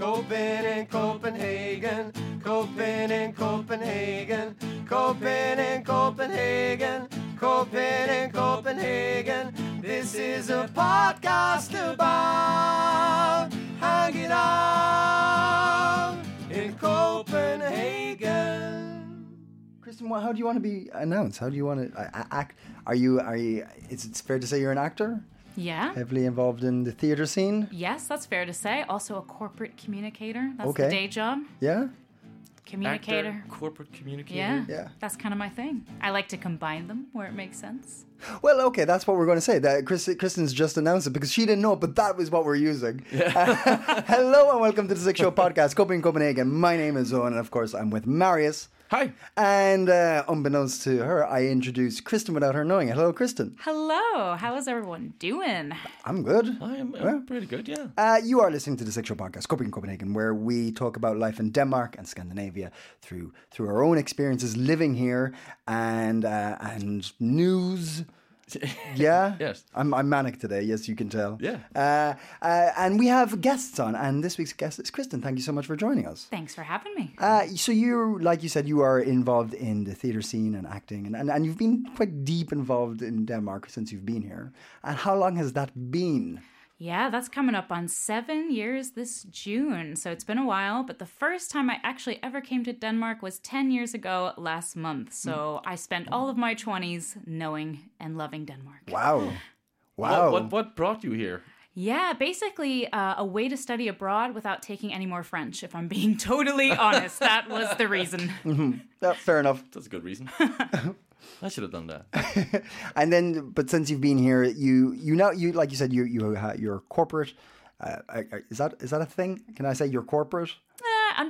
Copen in Copenhagen, Copen in Copenhagen, Copen in Copenhagen, Copen in Copenhagen. This is a podcast about hanging out in Copenhagen. Kristen, how do you want to be announced? How do you want to uh, act? Are you? Are you? Is it fair to say you're an actor? Yeah. Heavily involved in the theater scene? Yes, that's fair to say. Also a corporate communicator. That's Okay. the day job. Yeah. Communicator. Actor, corporate communicator. Yeah. Yeah. That's kind of my thing. I like to combine them where it makes sense. Well, okay, that's what we're going to say. That Chris, Kristen's just announced it because she didn't know, but that was what we're using. Yeah. hello and welcome to the Six Show podcast, Copenhagen, Copenhagen. My name is Owen, and of course, I'm with Marius. Hi. And uh, unbeknownst to her, I introduced Kristen without her knowing. Hello, Kristen. Hello. How is everyone doing? I'm good. I am uh, Yeah. pretty good, yeah. Uh, you are listening to the Sexual Show podcast, Copenhagen, Copenhagen, where we talk about life in Denmark and Scandinavia through through our own experiences living here and uh, and news. Yeah. Yes. I'm, I'm manic today. Yes, you can tell. Yeah. Uh, uh, and we have guests on, and this week's guest is Kristen. Thank you so much for joining us. Thanks for having me. Uh, so you, like you said, you are involved in the theatre scene and acting, and, and, and you've been quite deep involved in Denmark since you've been here. And how long has that been? Yeah, that's coming up on seven years this June. So it's been a while, but the first time I actually ever came to Denmark was 10 years ago last month. So I spent all of my 20s knowing and loving Denmark. Wow. Wow. What, what what brought you here? Yeah, basically uh, a way to study abroad without taking any more French, if I'm being totally honest. That was the reason. Yeah, fair enough. That's a good reason. I should have done that. And then, but since you've been here, you you know you like you said you you ha- you're corporate. Uh, uh, is that is that a thing? Can I say you're corporate?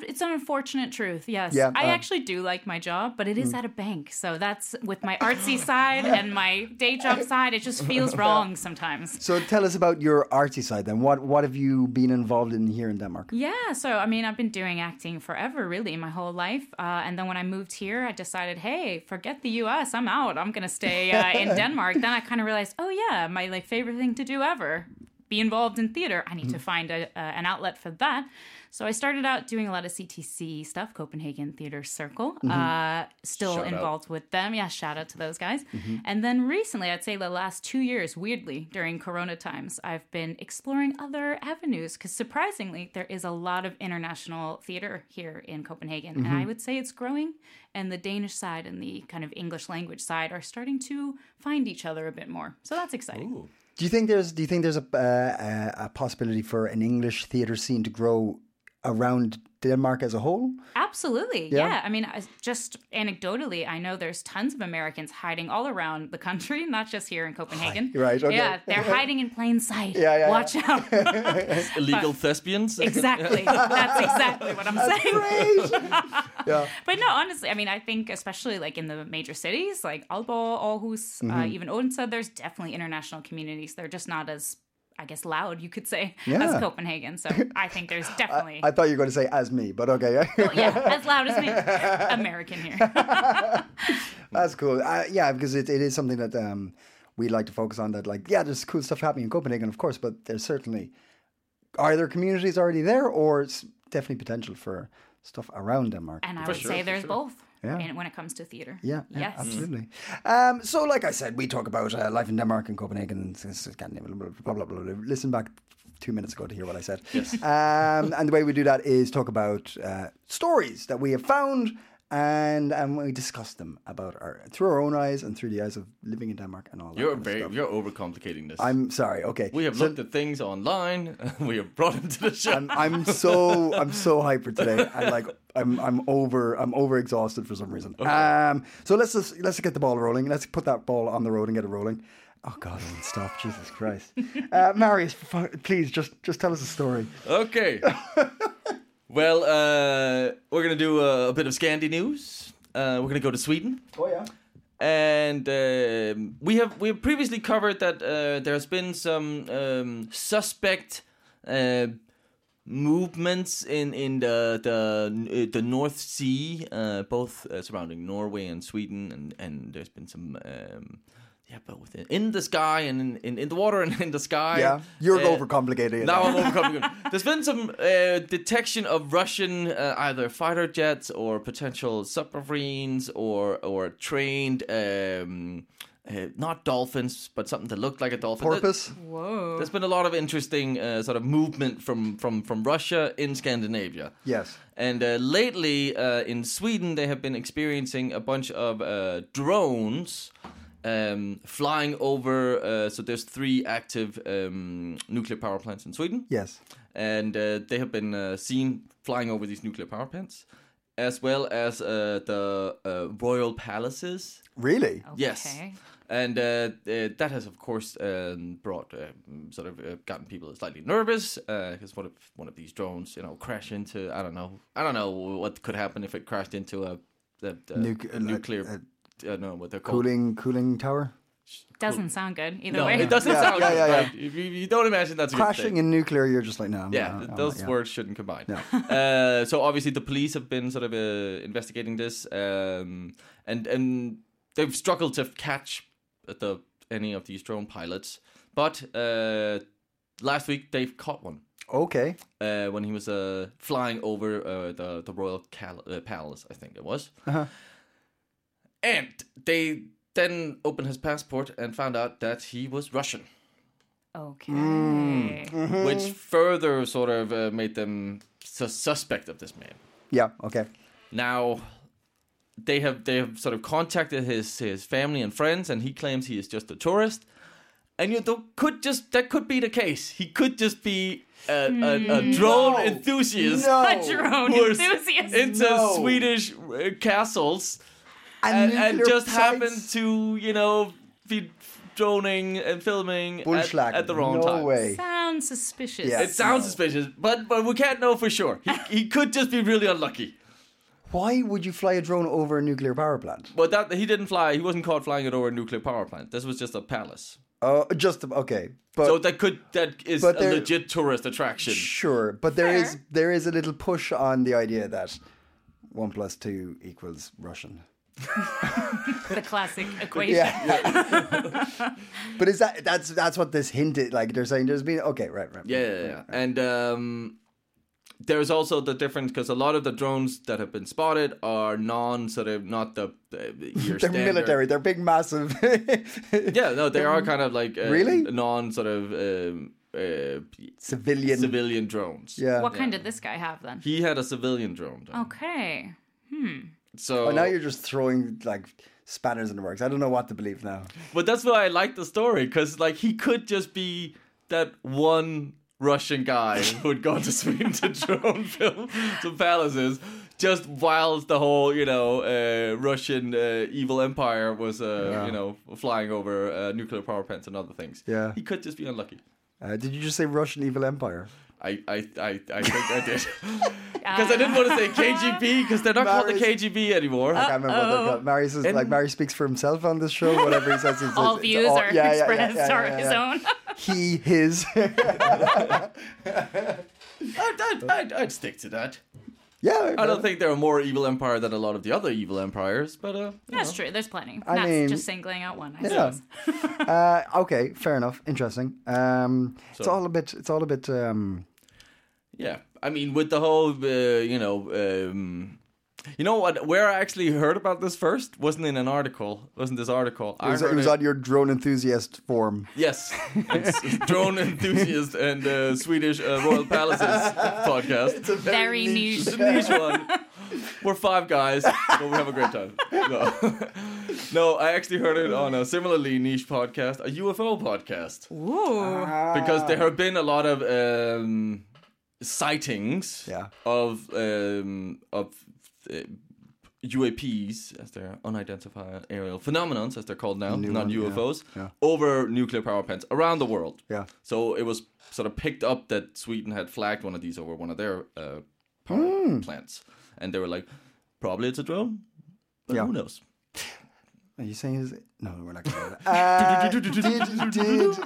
It's an unfortunate truth, yes. Yeah, I uh, actually do like my job, but it is at a bank. So that's with my artsy side and my day job side, it just feels wrong sometimes. So tell us about your artsy side then. What what have you been involved in here in Denmark? Yeah, so I mean, I've been doing acting forever, really, my whole life. Uh, and then when I moved here, I decided, hey, forget the US, I'm out. I'm gonna stay uh, in Denmark. Then I kind of realized, oh yeah, my like favorite thing to do ever, be involved in theater. I need to find a, uh, an outlet for that. So I started out doing a lot of CTC stuff, Copenhagen Theater Circle. Uh, still Shout out. involved with them. Yeah, shout out to those guys. And then recently, I'd say the last two years, weirdly, during Corona times, I've been exploring other avenues because surprisingly, there is a lot of international theater here in Copenhagen. And I would say it's growing. And the Danish side and the kind of English language side are starting to find each other a bit more. So that's exciting. Do you think there's do you think there's a uh, a, a possibility for an English theatre scene to grow around Denmark as a whole? Absolutely. Yeah? Yeah. I mean, just anecdotally, I know there's tons of Americans hiding all around the country, not just here in Copenhagen. Right, okay. Yeah, they're hiding in plain sight. Yeah, yeah, Watch out. Illegal thespians? exactly. That's exactly what I'm saying. Yeah. But no, honestly, I mean, I think especially like in the major cities like Aalborg, Aarhus, uh, Mm-hmm. even Odense, there's definitely international communities. They're just not as, I guess, loud, you could say, Yeah. as Copenhagen. So I think there's definitely, I thought you were going to say as me, but okay. yeah, as loud as me. American here. That's cool. Uh, yeah, because it, it is something that um, we like to focus on. That like, yeah, there's cool stuff happening in Copenhagen, of course, but there's certainly are there communities already there, or it's definitely potential for stuff around Denmark. And I For would sure, say there's sure. both Yeah. in, when it comes to theater. Yeah, yeah, Yes. absolutely. Um, so, like I said, we talk about uh, life in Denmark and Copenhagen and Scandinavia, blah, blah, blah, blah, blah. Listen back two minutes ago to hear what I said. Yes. Um, and the way we do that is talk about uh, stories that we have found and and we discuss them about our through our own eyes and through the eyes of living in Denmark and all that. You're kind of very stuff. you're overcomplicating this. I'm sorry. Okay, we have So looked at things online. we have brought them to the show. I'm, I'm so I'm so hyper today. I'm like I'm I'm over I'm over exhausted for some reason. Um, so let's just let's get the ball rolling. Let's put that ball on the road and get it rolling. Oh God, I won't stop. Jesus Christ. Uh, Marius, please just just tell us a story. Okay. Well, uh, we're gonna do a, a bit of Scandi news. Uh, we're gonna go to Sweden. Oh yeah. and um we have we have previously covered that uh, there's been some um, suspect uh, movements in in the the uh, the North Sea, uh, both uh, surrounding Norway and Sweden, and and there's been some. Um, yeah, but in- in the sky and in, in, in the water and in the sky. Yeah, you're Uh, overcomplicating it. now I'm overcomplicating. There's been some uh, detection of Russian uh, either fighter jets or potential submarines or or trained um, uh, not dolphins, but something that looked like a dolphin. There- Porpoise. Whoa. There's been a lot of interesting uh, sort of movement from from from Russia in Scandinavia. Yes. And uh, lately uh, in Sweden, they have been experiencing a bunch of uh, drones um, flying over. Uh, so there's three active um, nuclear power plants in Sweden, Yes. and uh, they have been uh, seen flying over these nuclear power plants, as well as uh, the uh, royal palaces. Really? Yes. And uh, uh, that has, of course, um, brought uh, sort of uh, gotten people slightly nervous because what if one of these drones, you know, crash into I don't know, I don't know what could happen if it crashed into a, a, a, Nuc- a nuclear, uh, I don't know what they're called. Cooling cooling tower. Doesn't sound good either No, way. it doesn't Yeah, sound yeah, good, yeah, yeah. right? If you, you don't imagine that's Crashing thing. in nuclear, you're just like no. I'm Yeah, not- I'm those not- yeah. words shouldn't combine. uh, so obviously the police have been sort of uh, investigating this, um, and and they've struggled to catch the any of these drone pilots. But uh, last week they've caught one Okay. uh, when he was uh, flying over uh, the the royal cal- uh, palace, I think it was. And they then opened his passport and found out that he was Russian. Okay. Mm. which further sort of uh, made them su- suspect of this man. Yeah. Okay. Now, they have they have sort of contacted his his family and friends, and he claims he is just a tourist. And you know, could just that could be the case. He could just be a, a, a drone No. enthusiast No. A drone enthusiast. into No. Swedish uh, castles And, and, and nuclear just happened to you know be droning and filming at, at the wrong no time. way. Sounds suspicious. Yeah. It sounds No. suspicious, but but we can't know for sure. He, he could just be really unlucky. Why would you fly a drone over a nuclear power plant? But that he didn't fly. He wasn't caught flying it over a nuclear power plant. This was just a palace. Oh, just okay. But so that could that is a there- legit tourist attraction. sure, but there is Fair. there is a little push on the idea that one plus two equals Russian. the classic equation. Yeah. but is that that's that's what this hinted like they're saying there's been okay right right Yeah, yeah, yeah. And um, there's also the difference because a lot of the drones that have been spotted are non sort of not the, the your they're standard- military they're big massive Yeah, no, they are kind of like uh, Really? non sort of um, uh, civilian civilian drones. yeah What kind did this guy have then? He had a civilian drone. though. Okay. So oh now you're just throwing like spanners in the works I don't know what to believe now But that's why I like the story because, like, he could just be that one Russian guy who'd gone to Sweden to drone film some palaces, just whilst the whole, you know, uh, Russian uh, evil empire was, uh, you know, flying over uh, nuclear power plants and other things. Yeah. he could just be unlucky. uh, did you just say Russian evil empire I, I, I, I think I did because I didn't want to say KGB because they're not called the KGB anymore. I can't remember what they're called. Marius is And- like Marius speaks for himself on this show. Whatever he says, it's, All it's, views it's all- are yeah, yeah, yeah, expressed yeah, are yeah, his own. He, his. I'd, I'd, I'd, I'd stick to that. yeah, I don't think they're a more evil empire than a lot of the other evil empires, but uh, you That's know. true. There's plenty. I That's mean- just singling out one, I Yeah. suppose. Uh, okay, fair enough. Interesting. Um, it's all a bit. It's all a bit. Um, Yeah, I mean, with the whole, uh, you know, um, you know what? Where I actually heard about this first wasn't in an article. Wasn't this article? it was, it heard was on your drone enthusiast forum. Yes, it's drone enthusiast and uh, Swedish uh, Royal Palaces podcast. It's a very niche. It's a niche one. We're five guys, but we have a great time. No. no, I actually heard it on a similarly niche podcast, a UFO podcast. Ooh. because there have been a lot of um, sightings Yeah. of um, of uh, UAPs, as they're unidentified aerial phenomena, as they're called now, New not one, UFOs, yeah. over nuclear power plants around the world. Yeah. So it was sort of picked up that Sweden had flagged one of these over one of their uh, power Hmm. plants, and they were like, probably it's a drone, but Yeah. who knows? Are you saying is no? We're not going to. Uh, did, did,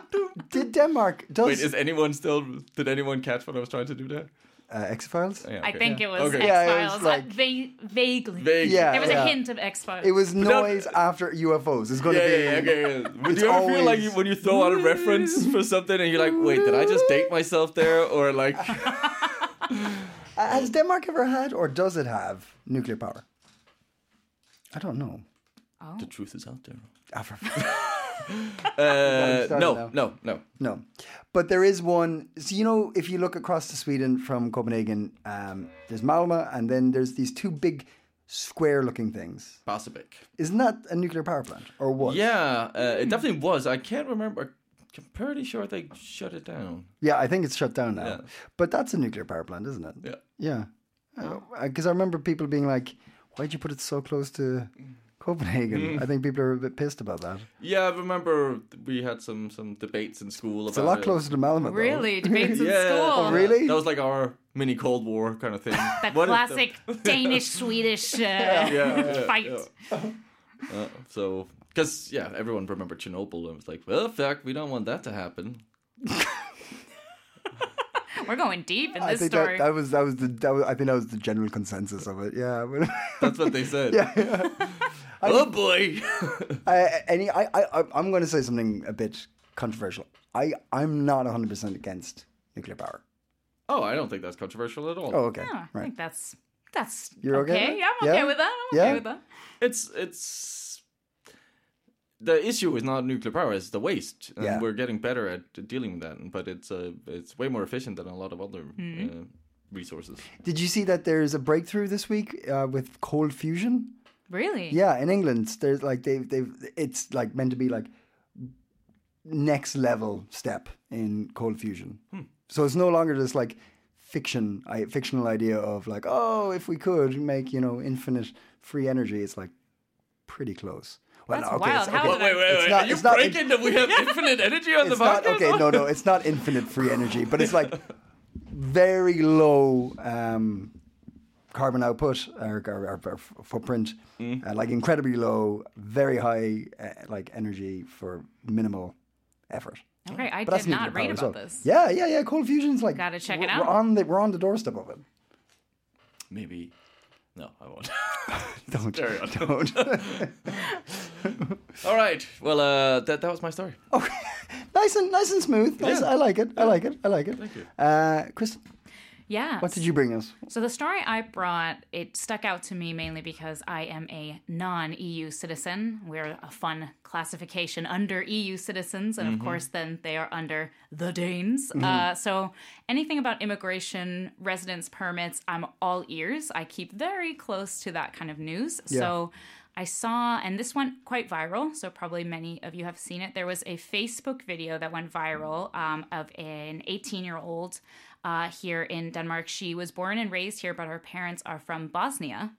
did Denmark does Wait, is anyone still? Did anyone catch what I was trying to do there? uh, X Files? Yeah, I okay. think it was Okay. X Yeah, it was Files. like- va- vaguely. Vague. Yeah. There was yeah. a hint of X Files. It was no- noise after UFOs. It's going to be. yeah, yeah, okay. yeah. Would It's you ever feel like you, when you throw out a reference for something and you're like, wait, did I just date myself there? Or like, Uh, Has Denmark ever had, or does it have nuclear power? I don't know. The truth is out there. Ah, Uh, no, now. no, no. No, but there is one. So you know, if you look across to Sweden from Copenhagen, um, there's Malmö, and then there's these two big square-looking things. Barsebäck. Isn't that a nuclear power plant, or what? Yeah, uh, it definitely was. I can't remember. I'm pretty sure they shut it down. Yeah, I think it's shut down now. Yeah. But that's a nuclear power plant, isn't it? Yeah. Yeah. Because I remember people being like, "Why'd you put it so close to Copenhagen?" Mm. I think people are a bit pissed about that. Yeah, I remember we had some some debates in school It's a lot it. closer to Malmö. though. Really? Debates in Yeah. school. Oh, Really? That was like our mini Cold War kind of thing. That What is the- classic Danish Swedish uh, yeah, yeah, fight. yeah. Uh, so, because yeah, everyone remembered Chernobyl and was like, well, fuck, we don't want that to happen. We're going deep in I this think story. that, that was that was the that was, I think that was the general consensus of it. Yeah. That's what they said. yeah. yeah. Oh boy. I, any, I, I, I- I'm going to say something a bit controversial. I, I'm not 100 percent against nuclear power. oh, I don't think that's controversial at all. Oh, okay, Yeah, I right. think that's that's You're okay with that? Yeah, I'm okay Yeah? with that. I'm Yeah? okay with that. It's it's the issue is not nuclear power; it's the waste, and Yeah. we're getting better at dealing with that. But it's uh, it's way more efficient than a lot of other uh, resources. Did you see that there's a breakthrough this week uh, with cold fusion? Really? Yeah, in England, there's like they've they've it's like meant to be like next level step in cold fusion. So it's no longer this like fiction, I, fictional idea of like oh if we could make you know infinite free energy. It's like pretty close. Well, That's no, okay, wild. it's- How okay, did I- wait, It's wait! not- Are you it's not- breaking that we have infinite energy on it's the not okay. No, no, it's not infinite free energy, but it's like very low um, carbon output or, or, or- or footprint, Mm. uh, like incredibly low, very high uh, like energy for minimal effort. Okay, I But that's did not nuclear read power about as well. this. Yeah, yeah, yeah. Cold fusion's like Gotta check it we're- out. We're on the we're on the doorstep of it. Maybe. No, I won't. Don't Carry on. don't. All right. Well, uh, that that was my story. okay, nice and nice and smooth. Nice. Yeah. I like it. I like it. I like it. Thank you. Uh, Kristen, Yeah. what did you bring us? So the story I brought, it stuck out to me mainly because I am a non-EU citizen. We're a fun classification under EU citizens, and of course, then they are under the Danes. Uh, so anything about immigration, residence permits, I'm all ears. I keep very close to that kind of news. So. I saw, and this went quite viral, so probably many of you have seen it. There was a Facebook video that went viral um, of an 18 year old uh, here in Denmark. She was born and raised here, but her parents are from Bosnia.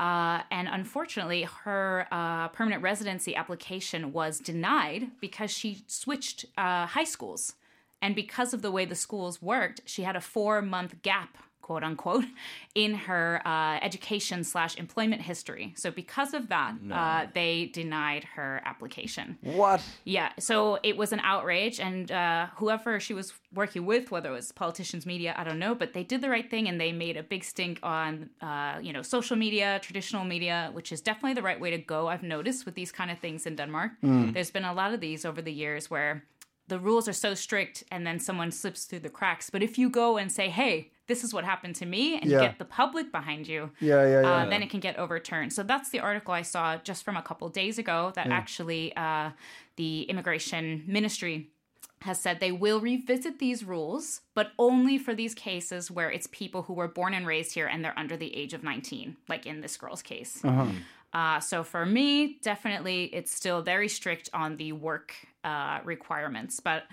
Uh, and unfortunately, her uh, permanent residency application was denied because she switched uh, high schools. And because of the way the schools worked, she had a four month gap, quote unquote, in her uh, education slash employment history. So because of that, uh, they denied her application. What? Yeah, so it was an outrage, and uh, whoever she was working with, whether it was politicians, media, I don't know, but they did the right thing, and they made a big stink on, uh, you know, social media, traditional media, which is definitely the right way to go. I've noticed with these kind of things in Denmark, there's been a lot of these over the years where the rules are so strict, and then someone slips through the cracks. But if you go and say, "Hey, this is what happened to me," and Yeah. get the public behind you, Yeah, yeah, yeah. uh, then it can get overturned. So that's the article I saw just from a couple days ago that actually uh, the immigration ministry has said they will revisit these rules, but only for these cases where it's people who were born and raised here and they're under the age of 19, like in this girl's case. Uh, so for me, definitely, it's still very strict on the work uh, requirements. But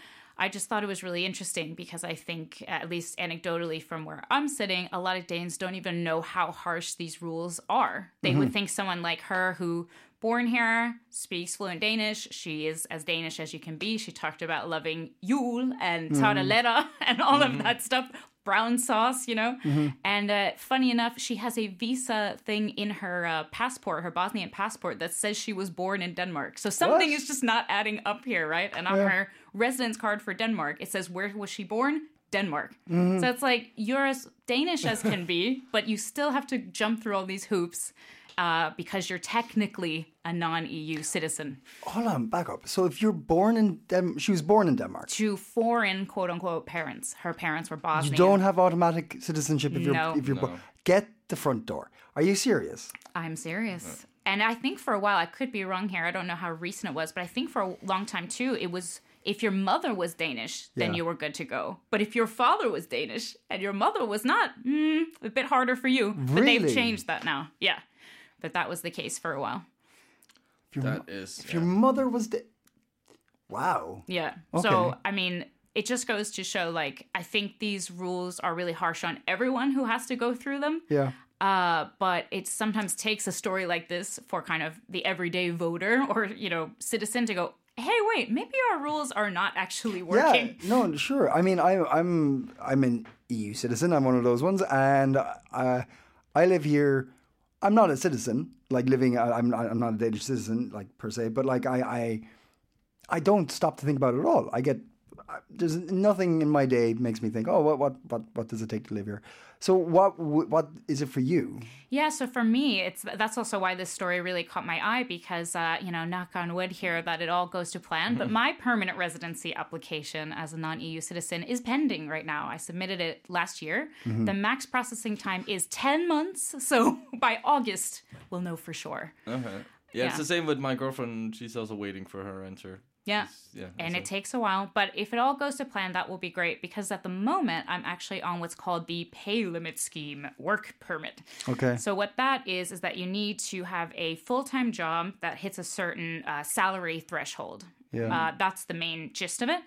I just thought it was really interesting because I think, at least anecdotally from where I'm sitting, a lot of Danes don't even know how harsh these rules are. They would mm-hmm. think someone like her who born here, speaks fluent Danish. She is as Danish as you can be. She talked about loving Yule and mm-hmm. tarteletta and all of mm-hmm. that stuff. Brown sauce, you know? And uh, funny enough, she has a visa thing in her uh, passport, her Bosnian passport, that says she was born in Denmark. So something What? is just not adding up here, right? And on her residence card for Denmark, it says, Where was she born? Denmark. So it's like you're as Danish as can be, but you still have to jump through all these hoops uh, because you're technically a non-EU citizen Hold on, back up. So if you're born in Dem, she was born in Denmark. to foreign quote unquote parents. Her parents were Bosnian. You don't have automatic citizenship if you're No. if you're born. Get the front door. Are you serious? I'm serious. And I think for a while, I could be wrong here. I don't know how recent it was, but I think for a long time too, it was if your mother was Danish, then Yeah. you were good to go. But if your father was Danish and your mother was not, mm, a bit harder for you. But they've changed that now. Yeah. But that was the case for a while. If your, That mo- is. if your mother was de- Wow. Yeah. Okay. So, I mean, it just goes to show like, I think these rules are really harsh on everyone who has to go through them. Yeah. Uh, but it sometimes takes a story like this for kind of the everyday voter or, you know, citizen to go, hey, wait, maybe our rules are not actually working. Yeah, no, sure. I mean, I, I'm I'm an EU citizen. I'm one of those ones, and uh, I live here. I'm not a citizen, like living. I'm not, I'm not a Danish citizen, like per se, but like I, I, I don't stop to think about it at all. I get there's nothing in my day makes me think, oh, what what what what does it take to live here? So what what is it for you? Yeah, so for me, it's that's also why this story really caught my eye because uh, you know, knock on wood here that it all goes to plan. But my permanent residency application as a non-EU citizen is pending right now. I submitted it last year. The max processing time is ten months, so by August we'll know for sure. Okay. Yeah, it's the same with my girlfriend. She's also waiting for her answer. Yeah. Yeah. And it takes a while, but if it all goes to plan, that will be great because at the moment I'm actually on what's called the pay limit scheme work permit. Okay. So what that is is that you need to have a full-time job that hits a certain uh, salary threshold. Yeah. Uh, that's the main gist of it.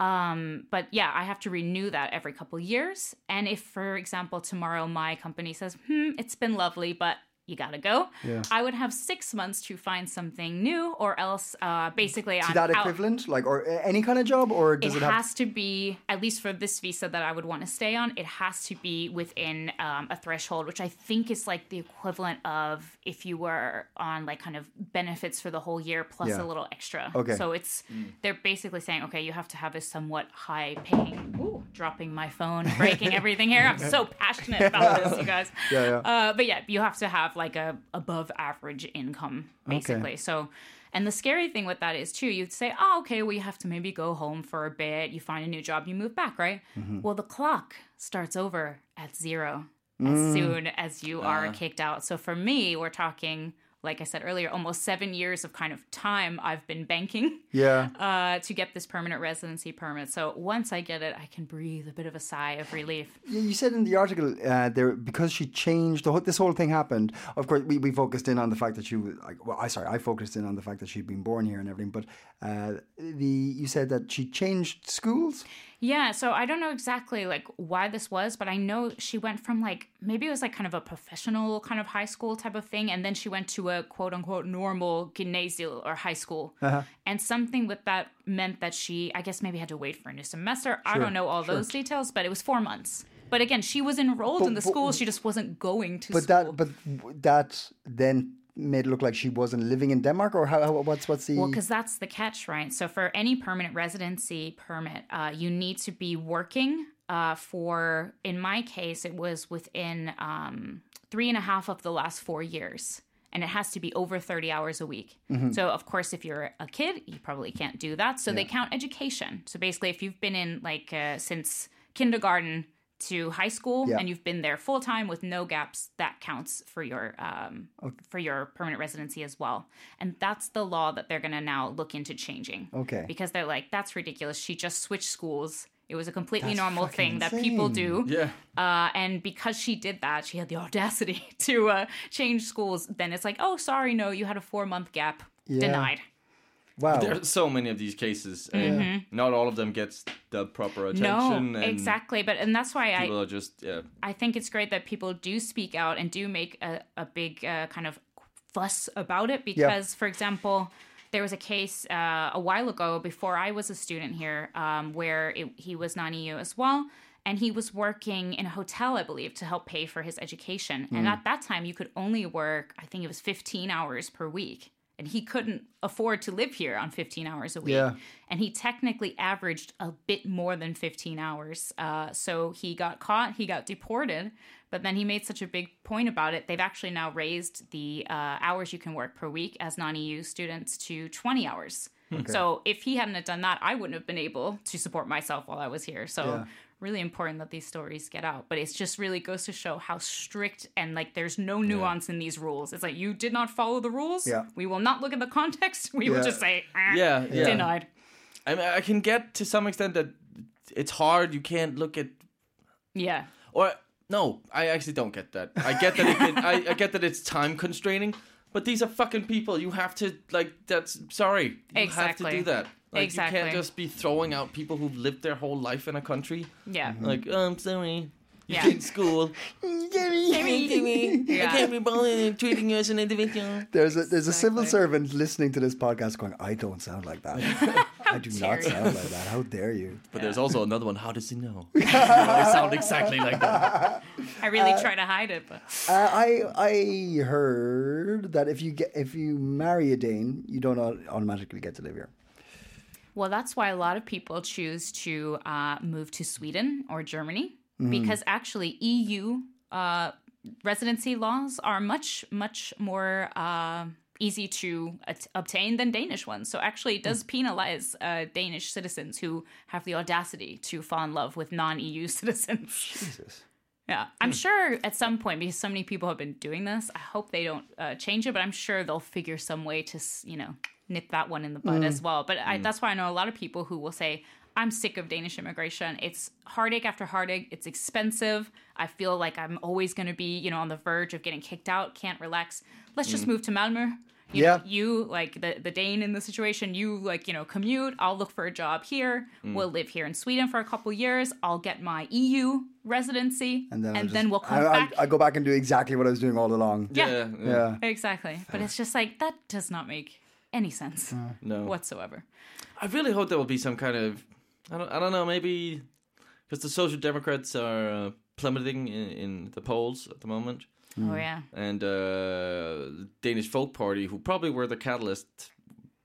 Um, but yeah, I have to renew that every couple years. And if, for example, tomorrow my company says, "Hmm, it's been lovely, but you gotta go," Yeah. I would have six months to find something new, or else, uh, basically, Is I'm that out. equivalent, like, or any kind of job, or does It it, have? has to be, at least for this visa that I would want to stay on, it has to be within um, a threshold, which I think is like the equivalent of if you were on like kind of benefits for the whole year plus Yeah. a little extra. Okay. So it's, they're basically saying, okay, you have to have a somewhat high paying, ooh, dropping my phone, breaking everything here. I'm so passionate about this, you guys. Yeah, yeah. Uh, but yeah, you have to have like a above average income, basically. So, and the scary thing with that is too, you'd say, oh, okay, well, you have to maybe go home for a bit. You find a new job, you move back, right? Mm-hmm. Well, the clock starts over at zero as Mm. soon as you are kicked out. So for me, we're talking, like I said earlier, almost seven years of kind of time I've been banking yeah. uh, to get this permanent residency permit. So once I get it, I can breathe a bit of a sigh of relief. Yeah, you said in the article uh, there because she changed the whole, this whole thing happened. Of course, we, we focused in on the fact that she was like, well, I sorry, I focused in on the fact that she'd been born here and everything. But uh, the you said that she changed schools. Yeah, so I don't know exactly like why this was, but I know she went from like maybe it was like kind of a professional kind of high school type of thing, and then she went to a quote unquote normal gymnasial or high school. Uh-huh. And something with that meant that she, I guess, maybe had to wait for a new semester. I don't know all those details, but it was four months. But again, she was enrolled in the but- school; she just wasn't going to But school. that but that then made it look like she wasn't living in Denmark, or how, what's what's the Well, because that's the catch, right? So for any permanent residency permit, uh, you need to be working uh, for, in my case, it was within um, three and a half of the last four years. And it has to be over 30 hours a week. So, of course, if you're a kid, you probably can't do that. So, they count education. So, basically, if you've been in like uh, since kindergarten to high school Yeah. and you've been there full time with no gaps, that counts for your um, for your permanent residency as well. And that's the law that they're going to now look into changing. Okay. Because they're like, that's ridiculous. She just switched schools. It was a completely That's normal fucking thing that people do. Yeah. Uh, and because she did that, she had the audacity to uh, change schools. Then it's like, oh, sorry, no, you had a four month gap. Yeah. Denied. Wow. There are so many of these cases, and not all of them gets the proper Mm-hmm. No, attention. and exactly. But and that's why I are just yeah. I think it's great that people do speak out and do make a, a big uh, kind of fuss about it because, for example, there was a case uh, a while ago before I was a student here um, where it, he was non EU as well. And he was working in a hotel, I believe, to help pay for his education. And at that time, you could only work, I think it was 15 hours per week. And he couldn't afford to live here on 15 hours a week Yeah. and he technically averaged a bit more than 15 hours. Uh, so he got caught, he got deported, but then he made such a big point about it. They've actually now raised the uh, hours you can work per week as non EU students to 20 hours. So if he hadn't have done that, I wouldn't have been able to support myself while I was here. So Yeah. Really important that these stories get out. But it just really goes to show how strict and like there's no nuance in these rules. It's like you did not follow the rules. Yeah. We will not look at the context. We will just say "Ah, Yeah, yeah. denied. I mean, I can get to some extent that it's hard. You can't look at Yeah. or no, I actually don't get that. I get that it can, I, I get that it's time constraining, but these are fucking people. You have to like that's sorry. You have to do that. Like you can't just be throwing out people who've lived their whole life in a country. Yeah. Like, oh, I'm sorry. You Yeah. did school. I Yeah. can't be bothered in treating you as an individual. There's a there's a civil Exactly. servant listening to this podcast going, I don't sound like that. I do dare not you." sound like that. How dare you? But there's also another one. How does he know? I sound exactly like that. I really try to hide it, but Uh, I I heard that if you get if you marry a Dane, you don't au- automatically get to live here. Well, that's why a lot of people choose to uh, move to Sweden or Germany because actually EU uh, residency laws are much much more. Uh, Easy to at- obtain than Danish ones. So actually, it does penalize uh, Danish citizens who have the audacity to fall in love with non-EU citizens. Jesus. Yeah, I'm sure at some point because so many people have been doing this. I hope they don't uh, change it, but I'm sure they'll figure some way to you know nip that one in the bud as mm. well. But I, mm. that's why I know a lot of people who will say, "I'm sick of Danish immigration. It's heartache after heartache. It's expensive. I feel like I'm always going to be you know on the verge of getting kicked out. Can't relax. Let's just mm. move to Malmö." You Yeah. know, you like the the Dane in the situation. You like you know commute. I'll look for a job here. We'll live here in Sweden for a couple years. I'll get my EU residency, And then, I'll just- then we'll come I, back. I, I go back and do exactly what I was doing all along. Yeah. yeah. Yeah. exactly. But it's just like that does not make any sense No. whatsoever. I really hope there will be some kind of I don't I don't know maybe because the Social Democrats are uh, plummeting in, in the polls at the moment, Oh yeah. and uh, the Danish Folk Party, who probably were the catalyst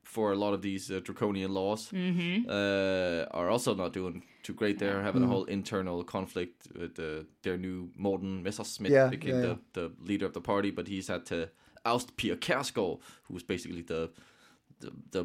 for a lot of these uh, draconian laws, Mm-hmm. uh, are also not doing too great. They're having a whole internal conflict with uh, their new Morten Messerschmidt Yeah, became yeah, the, the leader of the party, but he's had to oust Pia Kjærsgaard, who was basically the the, the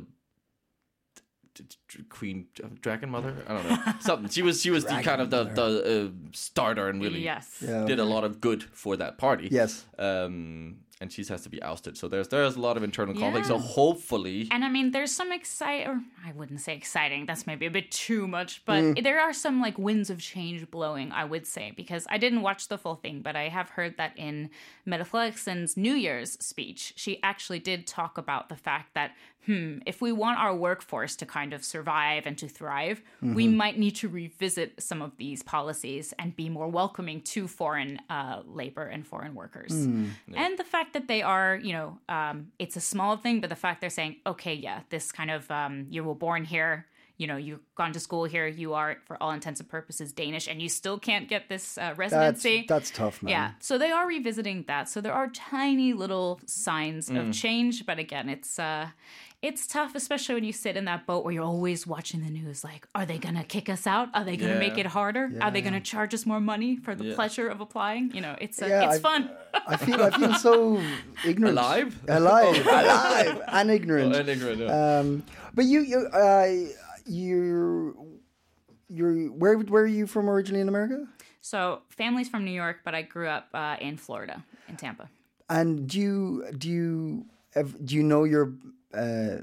d- d- queen uh, dragon mother i don't know something she was she was the kind of the the uh, starter and really Yes. Yeah. did a lot of good for that party Yes. um and she has to be ousted so there's there's a lot of internal conflict so hopefully And I mean, there's some exciting, or I wouldn't say exciting, that's maybe a bit too much, but Mm. there are some like winds of change blowing, I would say, because I didn't watch the full thing, but I have heard that in Mette Frederiksen's New Year's speech, she actually did talk about the fact that, hmm, if we want our workforce to kind of survive and to thrive, we Mm-hmm. might need to revisit some of these policies and be more welcoming to foreign uh, labor and foreign workers. Mm. And the fact that they are, you know, um, it's a small thing, but the fact they're saying, okay, yeah, this kind of, um, you were born here, you know, you've gone to school here, you are, for all intents and purposes, Danish, and you still can't get this uh, That's residency. that's tough, man. Yeah, so they are revisiting that. So there are tiny little signs Mm. of change, but again, it's uh, it's tough, especially when you sit in that boat where you're always watching the news. Like, are they gonna kick us out? Are they gonna Yeah. make it harder? Are they Yeah. gonna charge us more money for the Yeah. pleasure of applying? You know, it's uh, Yeah, it's I- fun. I feel I feel so ignorant. Alive? Alive. alive. And ignorant. Oh, and ignorant, yeah. Um, but you, you, uh, you're, you're, where, where are you from originally in America? So family's from New York, but I grew up uh, in Florida, in Tampa. And do you, do you, ev- do you know your uh,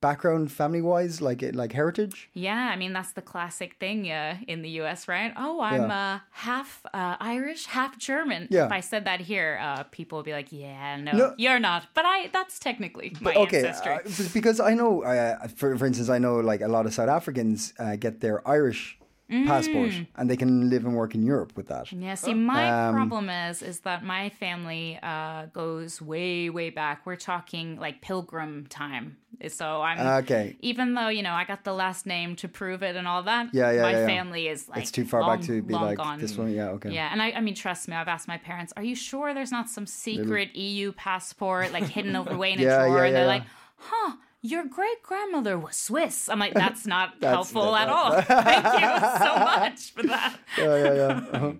background family wise, like it, like heritage? Yeah, I mean that's the classic thing uh, in the U.S., right? Oh, I'm Yeah. uh, half uh, Irish, half German. Yeah. If I said that here, uh, people would be like, "Yeah, no, No. you're not." But I—that's technically my okay, ancestry. uh, because I know, uh, for for instance, I know like a lot of South Africans uh, get their Irish passport Mm. and they can live and work in Europe with that. Yeah, see, my Um, problem is is that my family uh, goes way, way back. We're talking like pilgrim time. So I'm Okay. Even though you know I got the last name to prove it and all that. Yeah, yeah, My yeah, yeah. family is like it's too far long, back to be like gone. this one. Yeah, okay. Yeah, and I, I mean, trust me, I've asked my parents, "Are you sure there's not some secret EU passport like hidden away in a Yeah, drawer?" and they're like, "Huh." Your great grandmother was Swiss. I'm like, that's not That's- helpful that- at that- all. Thank you so much for that. Yeah, yeah, yeah. Uh-huh.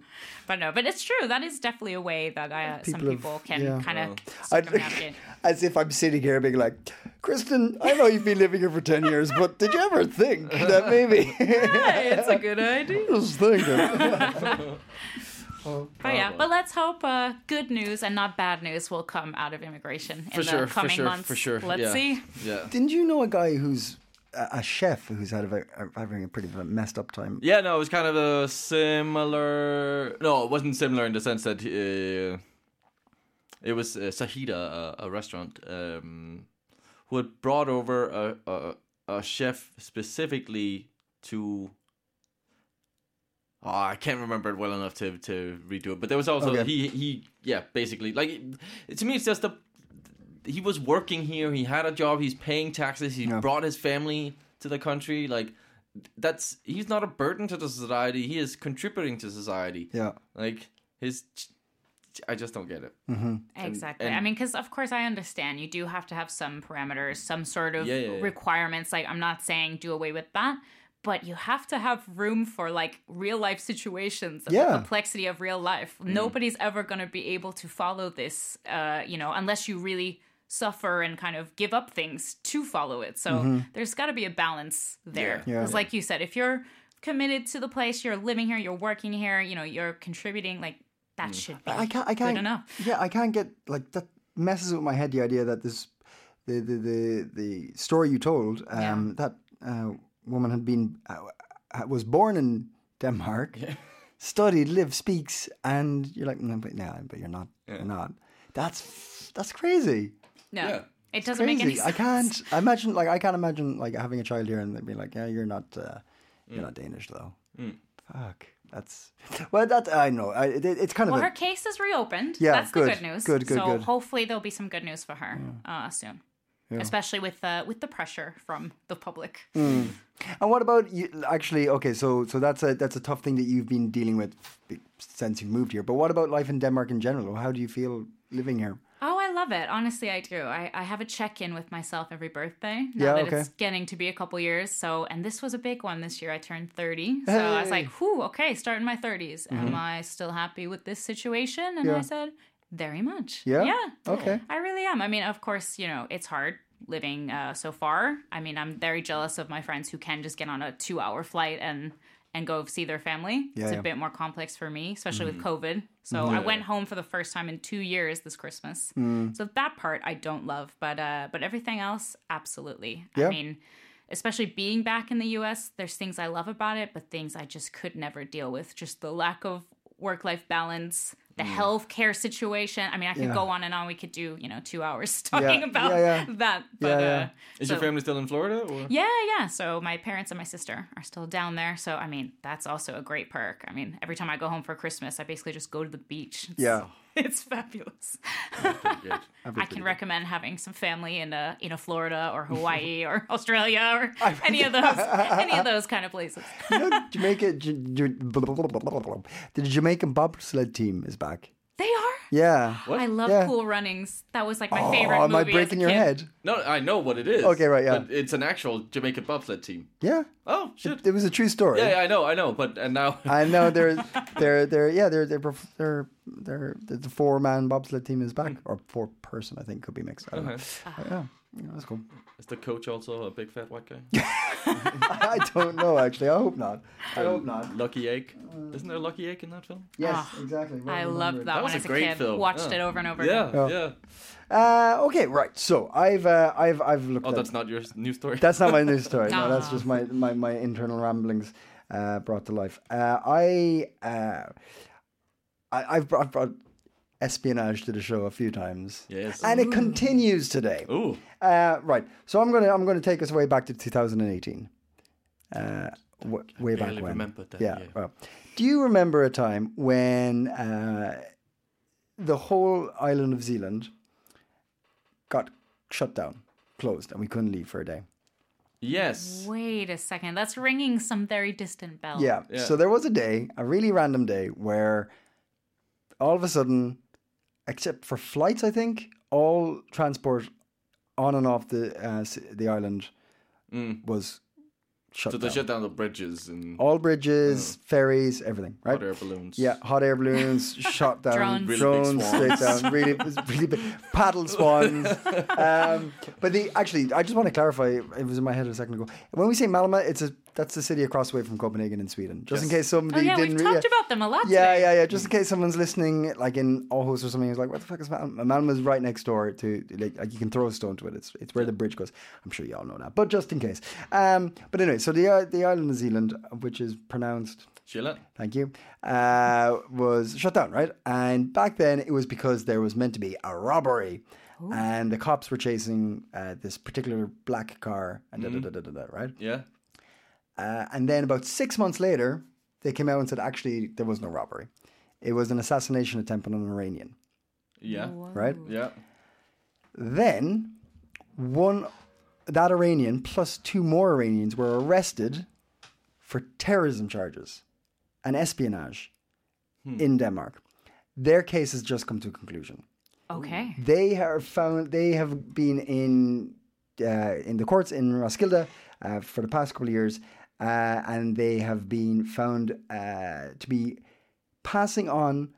But no, but it's true. That is definitely a way that I, uh, some People have- can yeah. kind of I, circumnavigate. as if I'm sitting here being like, Kristen, I know you've been living here for 10 years, but did you ever think that maybe. Hey, it's a good idea. Just thinking. But yeah, but let's hope uh, good news and not bad news will come out of immigration in For the sure, for coming sure, months. for sure. Let's yeah. see. Yeah. Didn't you know a guy who's a, a chef who's had a, very- uh, having a pretty messed up time? Yeah, no, it was kind of a similar. No, it wasn't similar in the sense that uh, it was uh, Sahida, a, a restaurant, um, who had brought over a, a, a chef specifically to. Oh, I can't remember it well enough to, to redo it, but there was also Okay. he he yeah basically like to me it's just a he was working here he had a job he's paying taxes he Yeah. brought his family to the country like that's he's not a burden to the society he is contributing to society Yeah. like his i just don't get it mm-hmm. Exactly. and- I mean, because of course I understand you do have to have some parameters, some sort of Yeah, yeah, yeah. requirements. Like I'm not saying do away with that, but you have to have room for like real life situations and Yeah. the complexity of real life. Mm. Nobody's ever going to be able to follow this, uh, you know, unless you really suffer and kind of give up things to follow it. So there's got to be a balance there. Yeah. Yeah. Because, like you said, if you're committed to the place, you're living here, you're working here, you know, you're contributing, like that should be I can't. I can't. good enough. Yeah, I can't get like that. Messes with my head the idea that this, the the the, the story you told, um, Yeah. that uh, woman had been uh, was born in Denmark, studied, lived, speaks, and you're like, no, but no, but you're not. You're not. That's that's crazy. No, Yeah. it doesn't make any sense. I can't I imagine like I can't imagine like having a child here and they'd be like, yeah, you're not uh, you're Mm. not Danish though. Fuck. That's well. That I know. I, it, it's kind Well, of a, her case is reopened. Yeah, that's good, the good news. good, good, so good. hopefully there'll be some good news for her uh, soon, especially with the with the pressure from the public. Mm. And what about you? Actually, okay, so so that's a that's a tough thing that you've been dealing with since you moved here. But what about life in Denmark in general? How do you feel living here? Oh, I love it. Honestly, I do. I, I have a check in with myself every birthday now Yeah, that okay. it's getting to be a couple years. So, and this was a big one this year. I turned 30. So I was like, whew, okay, starting my 30s. Am I still happy with this situation? And Mm-hmm. Yeah. I said, very much. Yeah? Yeah. Okay. I really am. I mean, of course, you know, it's hard living uh, so far. I mean, I'm very jealous of my friends who can just get on a two hour flight and and go see their family. Yeah, it's yeah. A bit more complex for me, especially with COVID. So I went home for the first time in two years this Christmas. Mm. So that part I don't love, but uh, but everything else, absolutely. Yeah. I mean, especially being back in the U.S., there's things I love about it, but things I just could never deal with. Just the lack of work-life balance, the healthcare situation. I mean, I could Mm. Yeah. go on and on. We could do you know two hours talking Yeah, about yeah, yeah. that. But Yeah, yeah. Uh, is so- your family still in florida or yeah, yeah. So my parents and my sister are still down there. So I mean, that's also a great perk. I mean, every time I go home for Christmas, I basically just go to the beach. It's, Yeah. it's fabulous. I can recommend having some family in a you know Florida or Hawaii or Australia or any of those any of those kind of places. You know, Jamaica. J- J- the Jamaican bobsled team is back. They are. Yeah. I love Yeah. Cool Runnings. That was like my oh, favorite Oh, am movie. I breaking your as a kid. head? no i know what it is Okay, right, yeah. but it's an actual jamaican bobsled team Yeah. oh shit It was a true story. yeah, yeah i know i know but and now I know they're they're they're yeah they're they're prof- they're they're the four man bobsled team is back hmm. or four person I think could be mixed. I don't know. Okay. Yeah. Yeah, that's cool. Is the coach also a big fat white guy? I don't know actually. I hope not. I hope not. Lucky Egg. Isn't there a Lucky Egg in that film? Yes, Ah, exactly. Well I loved that, That one was as a, great kid. film. Watched Yeah. it over and over Yeah, again. yeah. Uh, okay, right. So I've uh, I've I've looked. Oh, at, that's not your s- news story. That's not my news story. No, that's just my, my, my internal ramblings uh, brought to life. Uh, I, uh, I I've brought, brought espionage to the show a few times. Yes. And it continues today. Ooh. Uh, right. So I'm gonna I'm gonna take us way back to 2018. Uh, w- way back when. remembered that yeah. year. Well, do you remember a time when uh, the whole island of Zealand got shut down, closed, and we couldn't leave for a day? Yes. Wait a second. That's ringing some very distant bell. Yeah. Yeah. So there was a day, a really random day, where all of a sudden, except for flights, I think, all transport on and off the uh, the island was shut. So they shut down the bridges and all bridges, ferries, everything. Right. hot air balloons. Yeah, hot air balloons shot down, Drones. Really big drones straight swans. down, really, really big paddle swans. Um, but the actually, I just want to clarify. It was in my head a second ago. When we say Malmö, it's a that's the city across the way from Copenhagen in Sweden. Just in case somebody Oh yeah, didn't. we've re- talked yeah. about them a lot Yeah, today. yeah, yeah. Just in case someone's listening, like in Aarhus or something, who's like, "What the fuck is Malmö?" Malmö's right next door to like, like you can throw a stone to it. It's it's where the bridge goes. I'm sure you all know that, but just in case. Um, but anyway, so the uh, the island of Zealand, which is pronounced Chilla. thank you, uh, was shut down, right? And back then it was because there was meant to be a robbery. And the cops were chasing uh, this particular black car, and da, da, da, da, da, da, right? Yeah. Uh, and then about six months later, they came out and said, actually, there was no robbery. It was an assassination attempt on an Iranian, Yeah. right? Yeah. Then, one that Iranian plus two more Iranians were arrested for terrorism charges and espionage in Denmark. Their case has just come to a conclusion. Okay. They are found. They have been in uh, in the courts in Roskilde uh, for the past couple of years, uh, and they have been found uh, to be passing on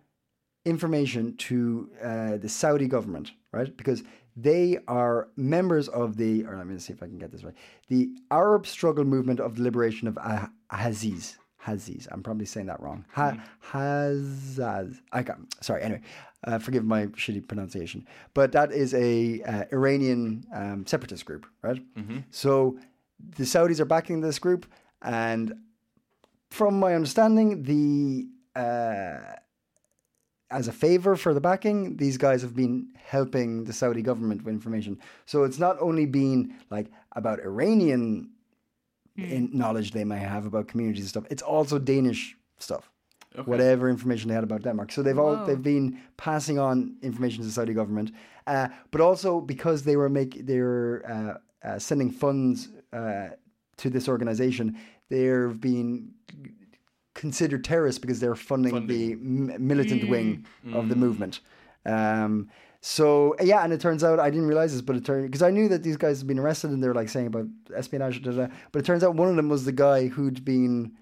information to uh, the Saudi government, right? Because they are members of the, or let me see if I can get this right, the Arab struggle movement of the liberation of Ah- Aziz. Haziz. I'm probably saying that wrong. Ha- Hazaz. I got, sorry. Anyway, uh, forgive my shitty pronunciation, but that is a uh, Iranian um, separatist group, right? So the Saudis are backing this group, and from my understanding, the uh, as a favor for the backing, these guys have been helping the Saudi government with information. So it's not only been like about Iranian in knowledge they may have about communities and stuff. It's also Danish stuff. Whatever information they had about Denmark, so they've all Whoa. they've been passing on information to the Saudi government, uh, but also because they were make they were uh, uh, sending funds uh, to this organization, they're being considered terrorists because they're funding, the m- militant wing of the movement. Um, so yeah, and it turns out I didn't realize this, but it turned because I knew that these guys had been arrested and they're like saying about espionage, da, da, da, but it turns out one of them was the guy who'd been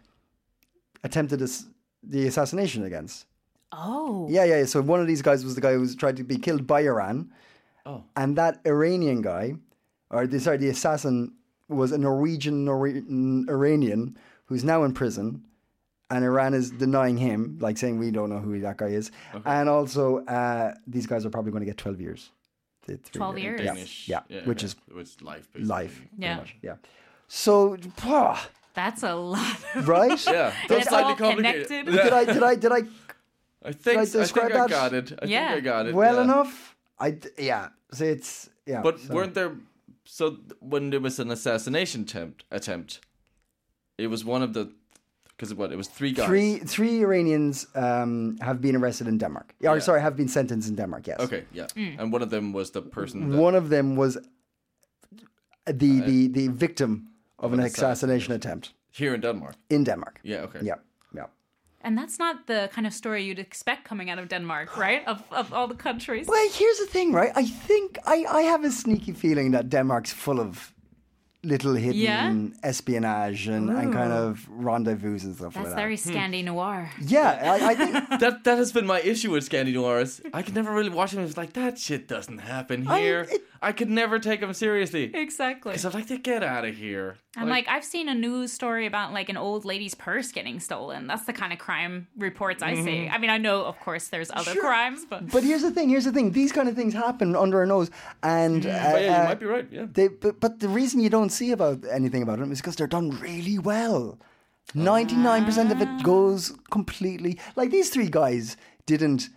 attempted as the assassination against. Oh. Yeah, yeah. yeah. So one of these guys was the guy who was tried to be killed by Iran. Oh. And that Iranian guy, or the, sorry, the assassin was a Norwegian Nor- Iranian who's now in prison. And Iran is denying him, like saying we don't know who that guy is. And also, uh, these guys are probably going to get 12 years. The three- 12 years? Yeah, Danish. yeah, which okay. is which life. Basically. life. Yeah. much, Yeah. So, pah, That's a lot. Of right? Yeah. It's That's slightly all complicated. connected. Yeah. Did I, did I, did I I think I I, think I that? got it. I Yeah. think I got it. well yeah. enough? I yeah. So it's, yeah. But so- weren't there? So when there was an assassination attempt, attempt, it was one of the because what it was three guys. Three three Iranians um, have been arrested in Denmark. Yeah, Or Yeah. sorry, have been sentenced in Denmark. Yes. Okay, yeah, and one of them was the person. That, One of them was the the the victim of an an assassination attempt here in Denmark. in Denmark. Yeah. Okay. Yeah. Yeah. And that's not the kind of story you'd expect coming out of Denmark, right? Of, of all the countries. Well, here's the thing, right? I think I, I have a sneaky feeling that Denmark's full of little hidden Yeah? espionage and, and kind of rendezvous and stuff That's like very that. Scandi noir. Yeah, I, I think That that has been my issue with Scandinoirs. I can never really watch them. It's like that shit doesn't happen I- here. it- I could never take them seriously. Exactly. Because I'm like, they get out of here. I'm like, I've seen a news story about like an old lady's purse getting stolen. That's the kind of crime reports I see. I mean, I know, of course, there's other Sure. crimes, but But here's the thing. Here's the thing. These kind of things happen under our nose, and uh, yeah, you uh, might be right. Yeah. They, but, but the reason you don't see about anything about them is because they're done really well. Ninety-nine percent of it goes completely. Like these three guys didn't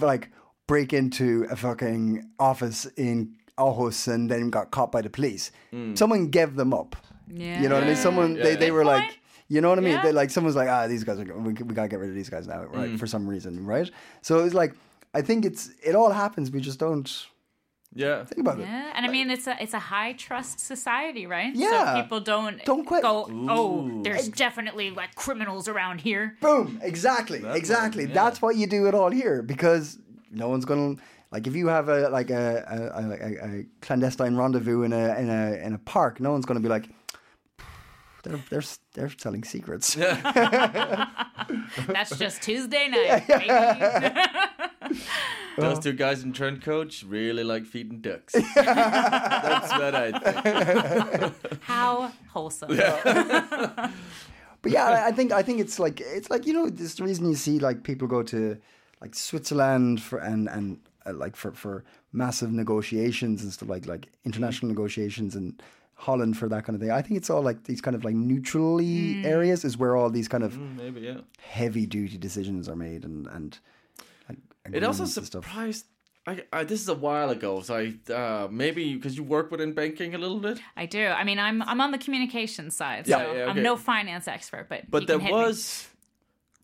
like break into a fucking office in Aarhus and then got caught by the police. Someone gave them up. yeah. You know what I mean? Someone they, Yeah. they were Good like, point. you know what I mean? Yeah. They, like someone's like, ah, these guys are we, we gotta get rid of these guys now, right? For some reason, right? So it's like I think it's it all happens. We just don't Yeah. think about it. Yeah, and I mean it's a it's a high trust society, right? Yeah. so people don't Don't quit. go. Oh, there's definitely like criminals around here. Boom! Exactly, exactly. yeah. That's why you do it all here because no one's gonna like if you have a like a a, a, a- a clandestine rendezvous in a in a in a park. No one's gonna be like. They're, they're, they're selling secrets. That's just Tuesday night. baby. Those two guys in trench coats really like feeding ducks. That's what I think. How wholesome. But yeah, I- I think I think it's like it's like you know this the reason you see like people go to like Switzerland for and and uh, like for for massive negotiations and stuff like like international negotiations and Holland for that kind of thing. I think it's all like these kind of like neutrally areas is where all these kind of Maybe, yeah. heavy duty decisions are made and and like It also agreements and stuff. surprised. I, I this is a while ago, so I uh, maybe because you work within banking a little bit. I do. I mean, I'm I'm on the communications side, so Yeah, yeah, I'm no finance expert, but But you there can hit me. was,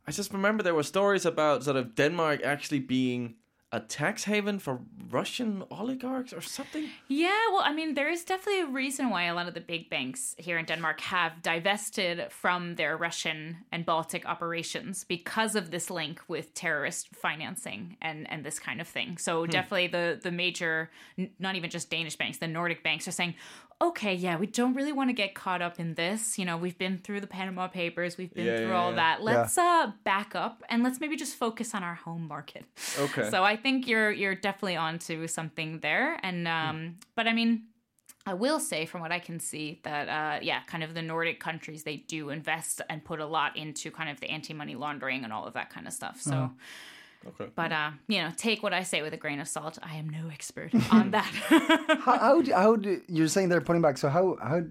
I just remember there were stories about sort of Denmark actually being a tax haven for Russian oligarchs or something. Yeah, well, I mean, there is definitely a reason why a lot of the big banks here in Denmark have divested from their Russian and Baltic operations because of this link with terrorist financing and, and this kind of thing. So hmm. definitely the the major, not even just Danish banks, the Nordic banks are saying, okay, yeah, we don't really want to get caught up in this. You know, we've been through the Panama Papers, we've been Yeah, through yeah, all yeah. that. Let's uh, back up and let's maybe just focus on our home market. Okay. So I think you're you're definitely onto something there. And um, but I mean, I will say from what I can see that uh, yeah, kind of the Nordic countries they do invest and put a lot into kind of the anti-money laundering and all of that kind of stuff. So. Okay. But uh, you know, take what I say with a grain of salt. I am no expert on that. how how, do, how do you're saying they're putting back? So how how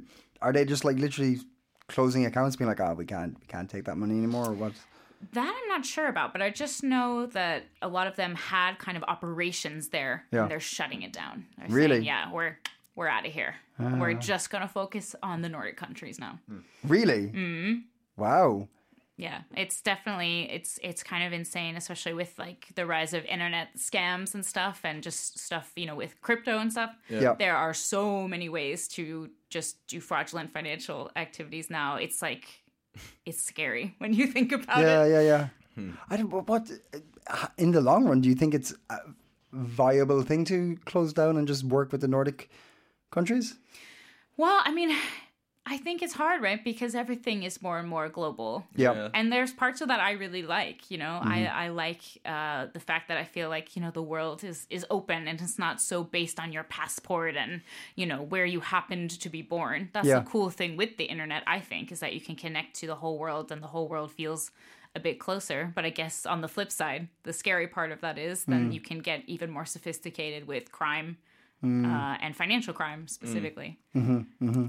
are they just like literally closing accounts, being like, oh, we can't we can't take that money anymore, or what? That I'm not sure about, but I just know that a lot of them had kind of operations there, Yeah. and they're shutting it down. They're Really? Saying, yeah, we're we're out of here. We're just gonna focus on the Nordic countries now. Really? Mm-hmm. Wow. Yeah, it's definitely it's it's kind of insane, especially with like the rise of internet scams and stuff, and just stuff you know with crypto and stuff. Yeah. There are so many ways to just do fraudulent financial activities now. It's like it's scary when you think about Yeah, it. yeah, yeah. Yeah. I don't. but What uh, in the long run do you think it's a viable thing to close down and just work with the Nordic countries? Well, I mean, I think it's hard, right? Because everything is more and more global. Yeah. Yeah. And there's parts of that I really like, you know. I, mm-hmm. I like uh, the fact that I feel like you know the world is is open and it's not so based on your passport and you know where you happened to be born. That's Yeah. the cool thing with the internet, I think, is that you can connect to the whole world and the whole world feels a bit closer. But I guess on the flip side, the scary part of that is then mm. you can get even more sophisticated with crime mm. uh, and financial crime specifically. Mm-hmm. Mm-hmm.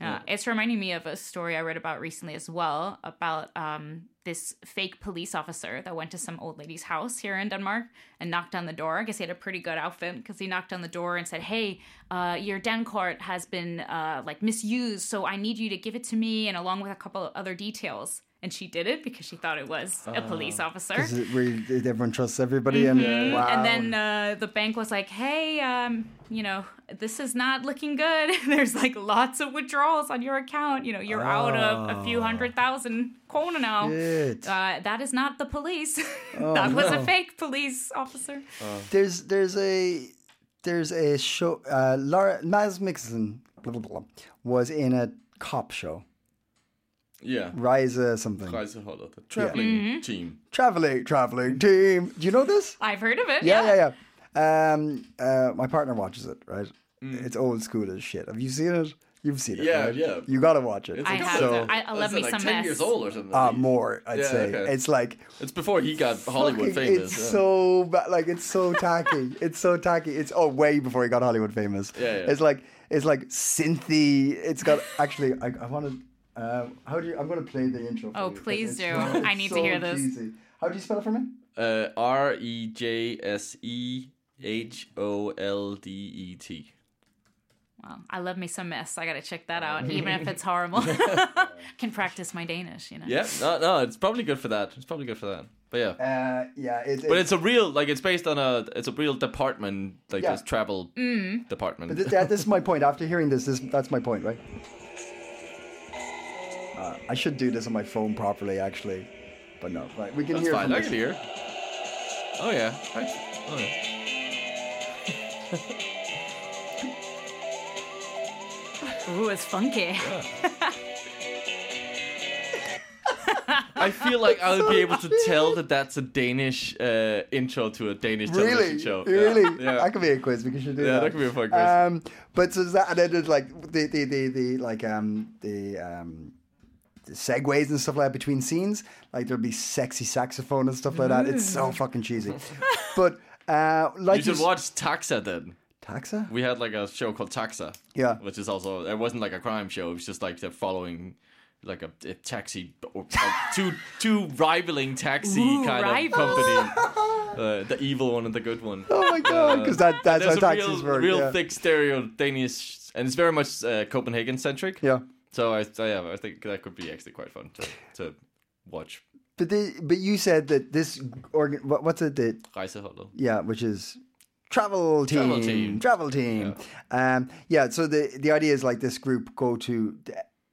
Uh, it's reminding me of a story I read about recently as well about um, this fake police officer that went to some old lady's house here in Denmark and knocked on the door. I guess he had a pretty good outfit because he knocked on the door and said, "Hey, uh, your Dankort has been uh, like misused, so I need you to give it to me, and along with a couple of other details." And she did it because she thought it was a police officer. It everyone trusts everybody? And. Mm-hmm. And then uh, the bank was like, "Hey, um, you know, this is not looking good. There's like lots of withdrawals on your account. You know, you're out of a few hundred thousand kroner now. Uh, that is not the police. that was a fake police officer. there's there's a there's a show. Uh, Laura Mads Mikkelsen blah, blah, blah, was in a cop show. Yeah. Rise something. Rejseholdet, the traveling team. Traveling, traveling team. Do you know this? I've heard of it. Yeah, yeah, yeah. Um, uh, my partner watches it, right? it's old school as shit. Have you seen it? You've seen it, Yeah, right? yeah. You gotta watch it. It's I like have so- I, I love What's me it, like some 10 mess. years old or something. uh, more, I'd Yeah, say. okay. It's like It's before he got Hollywood fucking- famous. It's yeah. so bad. Like it's so tacky. it's so tacky. It's oh way before he got Hollywood famous. Yeah, yeah. It's like it's like synthy. It's got actually. I, I want to. Um, how do you? I'm going to play the intro. For Oh, you 'cause please do. it's I need to hear this. cheesy. How do you spell it for me? Uh, R E J S E H O L D E T. Wow, I love me some mess. I gotta check that out, even if it's horrible. Can practice my Danish, you know. Yeah, no, no, it's probably good for that. It's probably good for that. But yeah, Uh, yeah. It, but it's a real like it's based on a it's a real department like Yeah. this travel Mm. department. Th- that, this is my point. After hearing this, this that's my point, right? Uh, I should do this on my phone properly, actually, but no. Right, we can That's hear. fine. I can hear. Oh yeah. Right. Oh, yeah. Ooh, it's funky. I feel like I'll be able to tell that that's a Danish uh, intro to a Danish television Really, show. Yeah. really. Yeah. That could be a quiz. We should do Yeah, that. that could be a fun quiz. Um, but so that and then there's like the the the, the like um the um. The segues and stuff like that between scenes, like there'll be sexy saxophone and stuff like that. It's so fucking cheesy, but uh, like you should s- watch Taxa then. Taxa. We had like a show called Taxa. Yeah. Which is also it wasn't like a crime show. It was just like they're following like a, a taxi or like two two rivaling taxi Ooh, kind rivals. of company. Uh, the evil one and the good one. Oh my god, because that that's how a taxis real, work. real yeah. thick stereo Danish, and it's very much uh, Copenhagen centric. Yeah. So I, I, yeah, I think that could be actually quite fun to, to watch. But the, but you said that this organ what, what's it the Rejseholdet. yeah which is travel team Travel team. travel team um yeah so the the idea is like this group go to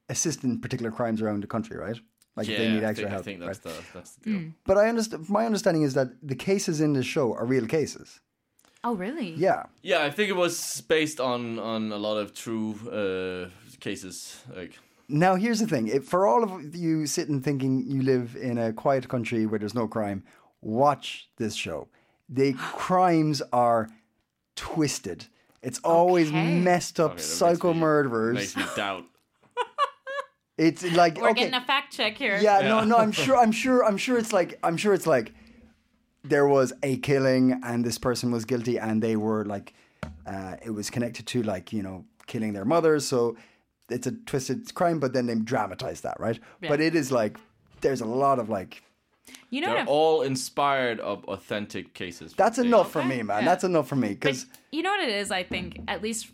assist in particular crimes around the country right like if they need I extra think, help I think that's right? the that's the deal. but I understand my understanding is that the cases in this show are real cases Oh, really? yeah Yeah, I think it was based on on a lot of true uh, cases. Like now here's the thing if for all of you sitting thinking you live in a quiet country where there's no crime watch this show the crimes are twisted it's always Okay. messed up okay, that psycho makes me- murderers makes me doubt. It's like We're okay, getting a fact check here. yeah, Yeah. no, no. I'm sure. I'm sure. I'm sure. It's like. I'm sure it's like there was a killing and this person was guilty and they were like, uh, it was connected to like you know killing their mother. So it's a twisted crime, but then they dramatize that, right? Yeah. But it is like there's a lot of like You know They're all inspired of authentic cases. that's enough for Okay, me, man. yeah. That's enough for me because you know what it is? I think at least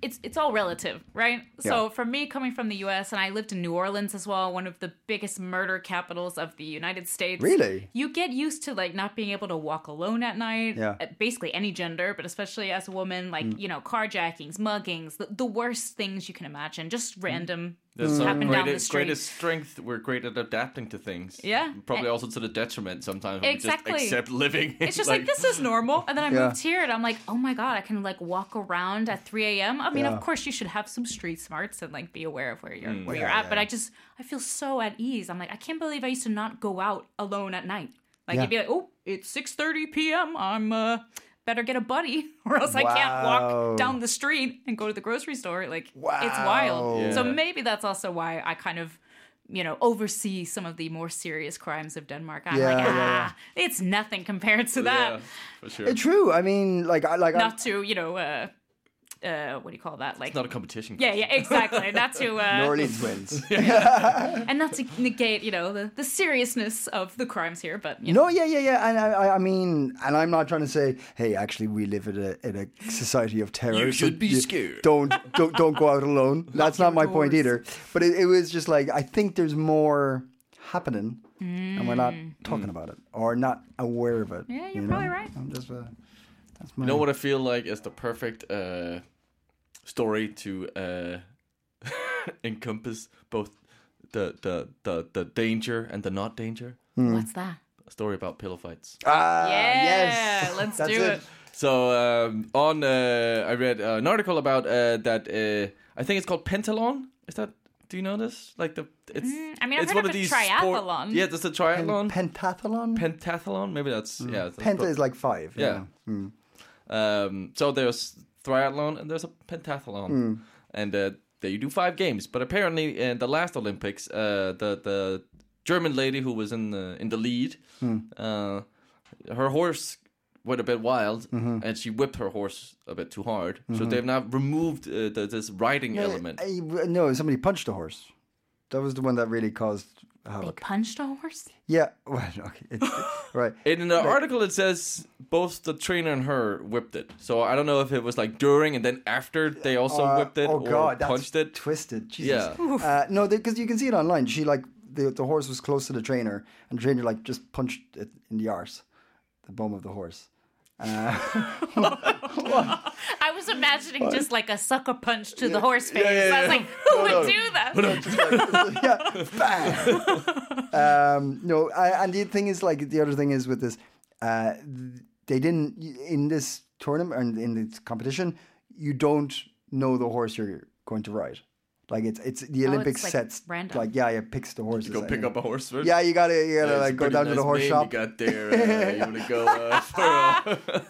it's it's all relative, right? So for me, coming from the U.S. and I lived in New Orleans as well, one of the biggest murder capitals of the United States. Really? you get used to like not being able to walk alone at night. Yeah. Mm. basically any gender, but especially as a woman, like you know, carjackings, muggings, the, the worst things you can imagine, just Mm. Random There's mm. some happen down the greatest, street. greatest strength. We're great at adapting to things. Yeah. Probably And- also to the detriment sometimes. when we Exactly. just accept living. It's just like, this is normal. And then I Yeah. moved here and I'm like, oh my God, I can like walk around at 3 a.m. I mean, Yeah. of course you should have some street smarts and like be aware of where you're mm. where Yeah, you're at. yeah, But. I just I feel so at ease. I'm like, I can't believe I used to not go out alone at night. Like Yeah. you'd be like, oh, it's 6:30 p.m. I'm uh better get a buddy or else I can't walk down the street and go to the grocery store. Like it's Wow. wild. So maybe that's also why I kind of you know, oversee some of the more serious crimes of Denmark. I'm Yeah, like, ah, yeah. it's nothing compared to that Yeah, for sure. it's true. I mean, like I like I, not to you know uh uh what do you call that like It's not a competition. yeah yeah exactly not to New uh Orleans wins. and not to negate you know the, the seriousness of the crimes here but you know No, yeah, yeah, yeah, and I, I- I mean, and I'm not trying to say, hey, actually, we live in a in a society of terror. You so should be scared. Don't don't don't go out alone. That's not your my point either. But it, it was just like I think there's more happening, and we're not talking about it or not aware of it. Yeah, you're you know? probably right. I'm just, uh, that's my. You know what I feel like is the perfect uh, story to uh, encompass both the, the the the danger and the not danger. what's that A story about pillow fights. Ah, yeah yes, let's That's do it, So um, on, uh, I read uh, an article about uh, that. Uh, I think it's called pentalon. Is that? Do you know this? Like the it's. Mm, I mean, I've it's heard one of a sport- triathlon. yeah, that's a triathlon. Pentathlon. Pentathlon. Maybe that's yeah. that's Penta both. is like five. Yeah. Um, so there's triathlon and there's a pentathlon, and uh, there you do five games. But apparently, in the last Olympics, uh, the the German lady who was in the in the lead, uh, her horse went a bit wild, and she whipped her horse a bit too hard. So they've now removed uh, the, this riding element. I- no, somebody punched a horse. That was the one that really caused They havoc. punched a horse? Yeah, well, okay, it, right. In the article, it says both the trainer and her whipped it. So I don't know if it was like during and then after they also Uh, whipped it oh or god, that's punched it. twisted. Jesus. Yeah. Uh, no, because you can see it online. She like the the horse was close to the trainer, and the trainer like just punched it in the arse, the bum of the horse. Uh, I was imagining just like a sucker punch to the horse face. yeah, I was like, who would do that? yeah, bang. um, no, I, and the thing is, like, the other thing is with this, uh, they didn't in this tournament and in this competition, you don't know the horse you're going to ride. Like it's it's the Olympics like sets random. like yeah, yeah, picks the horses. Go and pick then- up a horse first. Yeah, you gotta you gotta It's like go pretty down to the horse shop. You got there. Uh, you want to go uh, for a-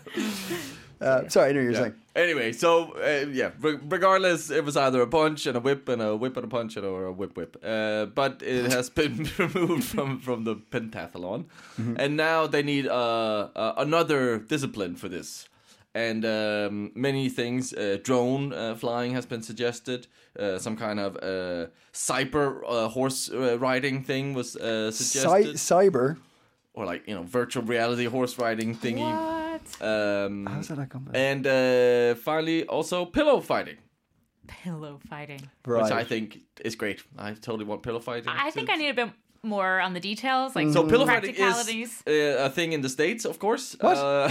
Uh, sorry, I know what you're Yeah. saying. Anyway, so uh, yeah, re- regardless, it was either a punch and a whip and a whip and a punch and or a whip whip. Uh, but it has been removed from from the pentathlon, Mm-hmm. and now they need uh, uh, another discipline for this. And um, many things, uh, drone uh, flying has been suggested. Uh, some kind of uh, cyber uh, horse uh, riding thing was uh, Cy- suggested, cyber. or like you know virtual reality horse riding thingy. What? Um, How's that come? and uh, finally, also pillow fighting, Pillow fighting. which I think is great. I totally want pillow fighting. I to- think I need a bit more on the details, like So pillow fighting practicalities. is uh, a thing in the states, of course. What? Uh,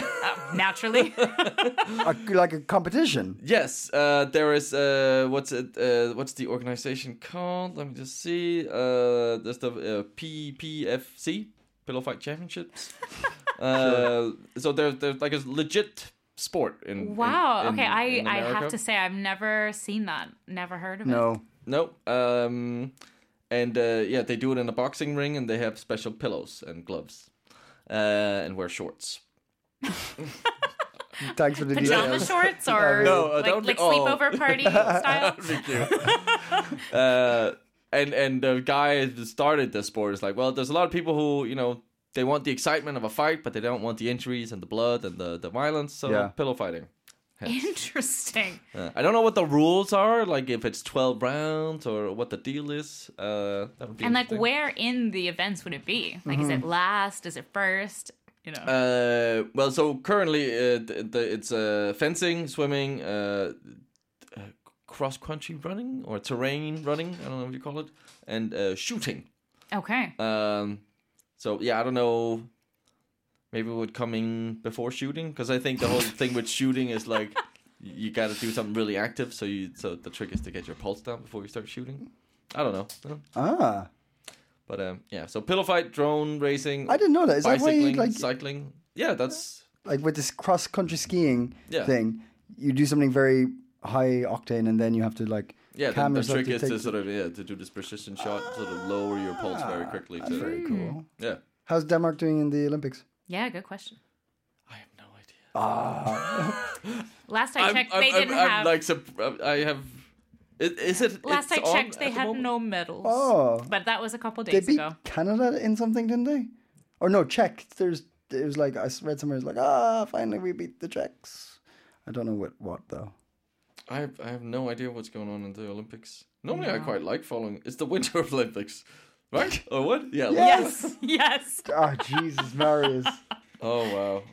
Naturally. A, like a competition. yes, uh, there is. Uh, what's it? Uh, what's the organization called? Let me just see. Uh, there's the uh, PPFC Pillow Fight Championships. uh, so there's there's like a legit sport in. wow. in- in- okay, I, in I have to say I've never seen that. Never heard of it. No. No. Um, and uh, yeah, they do it in a boxing ring, and they have special pillows and gloves, uh, and wear shorts. Thanks for the Pajama details. shorts or No, uh, that like, would be- like oh. sleepover party style? uh, and and the guy that started the sport is like, well, there's a lot of people who you know they want the excitement of a fight, but they don't want the injuries and the blood and the the violence. So Yeah. pillow fighting. Interesting. Uh, I don't know what the rules are, like if it's twelve rounds or what the deal is. Uh, that would be And like, where in the events would it be? Like, is it last? Is it first? You know. Uh, well, so currently uh, it's uh, fencing, swimming, uh, uh, cross country running or terrain running. I don't know what you call it, and uh, shooting. okay. Um, so yeah, I don't know. Maybe it would come in before shooting because I think the whole thing with shooting is like you got to do something really active. So you so the trick is to get your pulse down before you start shooting. I don't know, Ah, but um, yeah. So pillow fight, drone racing. I didn't know that. Is that why you like cycling? Yeah, that's like with this cross country skiing Yeah. thing? You do something very high octane, and then you have to like Yeah, the, the trick is to sort of yeah to do this precision shot, sort of lower your pulse very quickly. That's To, very cool. yeah, How's Denmark doing in the Olympics? Yeah, good question. I have no idea. Last I I'm, checked, I'm, they I'm, didn't I'm have. like sup- I have. Is, is it? last I it's on checked, they at the had moment? no medals. Oh. But that was a couple They days beat ago. Canada in something, didn't they? Or no, Czech. There's it was like I read somewhere. It's like ah, finally we beat the Czechs. I don't know what what though. I have, I have no idea what's going on in the Olympics. Normally, I quite like following. It's the Winter Olympics, right? or what? Yeah. Yes, yes. Oh, Jesus, Marius. Oh wow.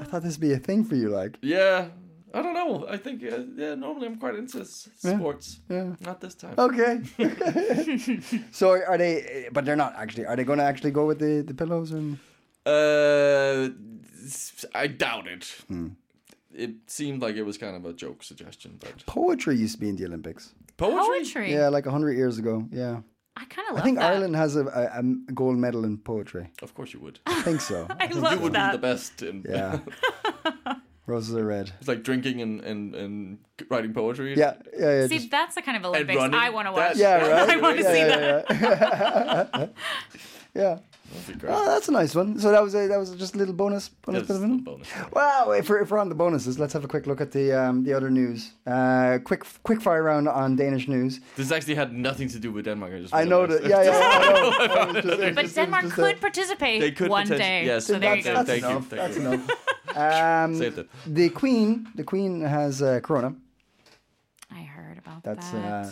I thought this would be a thing for you, like. Yeah. I don't know. I think uh, yeah. Normally, I'm quite into s- sports. Yeah. Not this time. Okay. so are they? But they're not actually. Are they going to actually go with the the pillows and? Uh, s- I doubt it. Hmm. It seemed like it was kind of a joke suggestion, but Poetry used to be in the Olympics. poetry. Poetry. Yeah, like a hundred years ago. Yeah, I kind of I think that. Ireland has a, a, a gold medal in poetry. Of course, you would. I think so. I you love would that. be the best. In, Yeah. Roses are red. it's like drinking and, and, and writing poetry. Yeah, yeah, yeah. See, that's the kind of Olympics. I want to watch. That- yeah, right. I want to yeah, see yeah, that. Yeah. Yeah. That'd be great. Oh, that's a nice one. So that was a, that was just a little bonus bonus bit of a bonus. Well, if we're, if we're on the bonuses, let's have a quick look at the um, the other news. Uh, quick quick fire round on Danish news. This actually had nothing to do with Denmark. I just I know that. realized. Yeah, yeah. I know. I just- But just- it was Denmark just could participate They could one day. yes, so there you go. that's Thank enough. thank that's you. enough. Um, Saved it. The Queen, the Queen has uh, Corona. I heard about That's that. uh,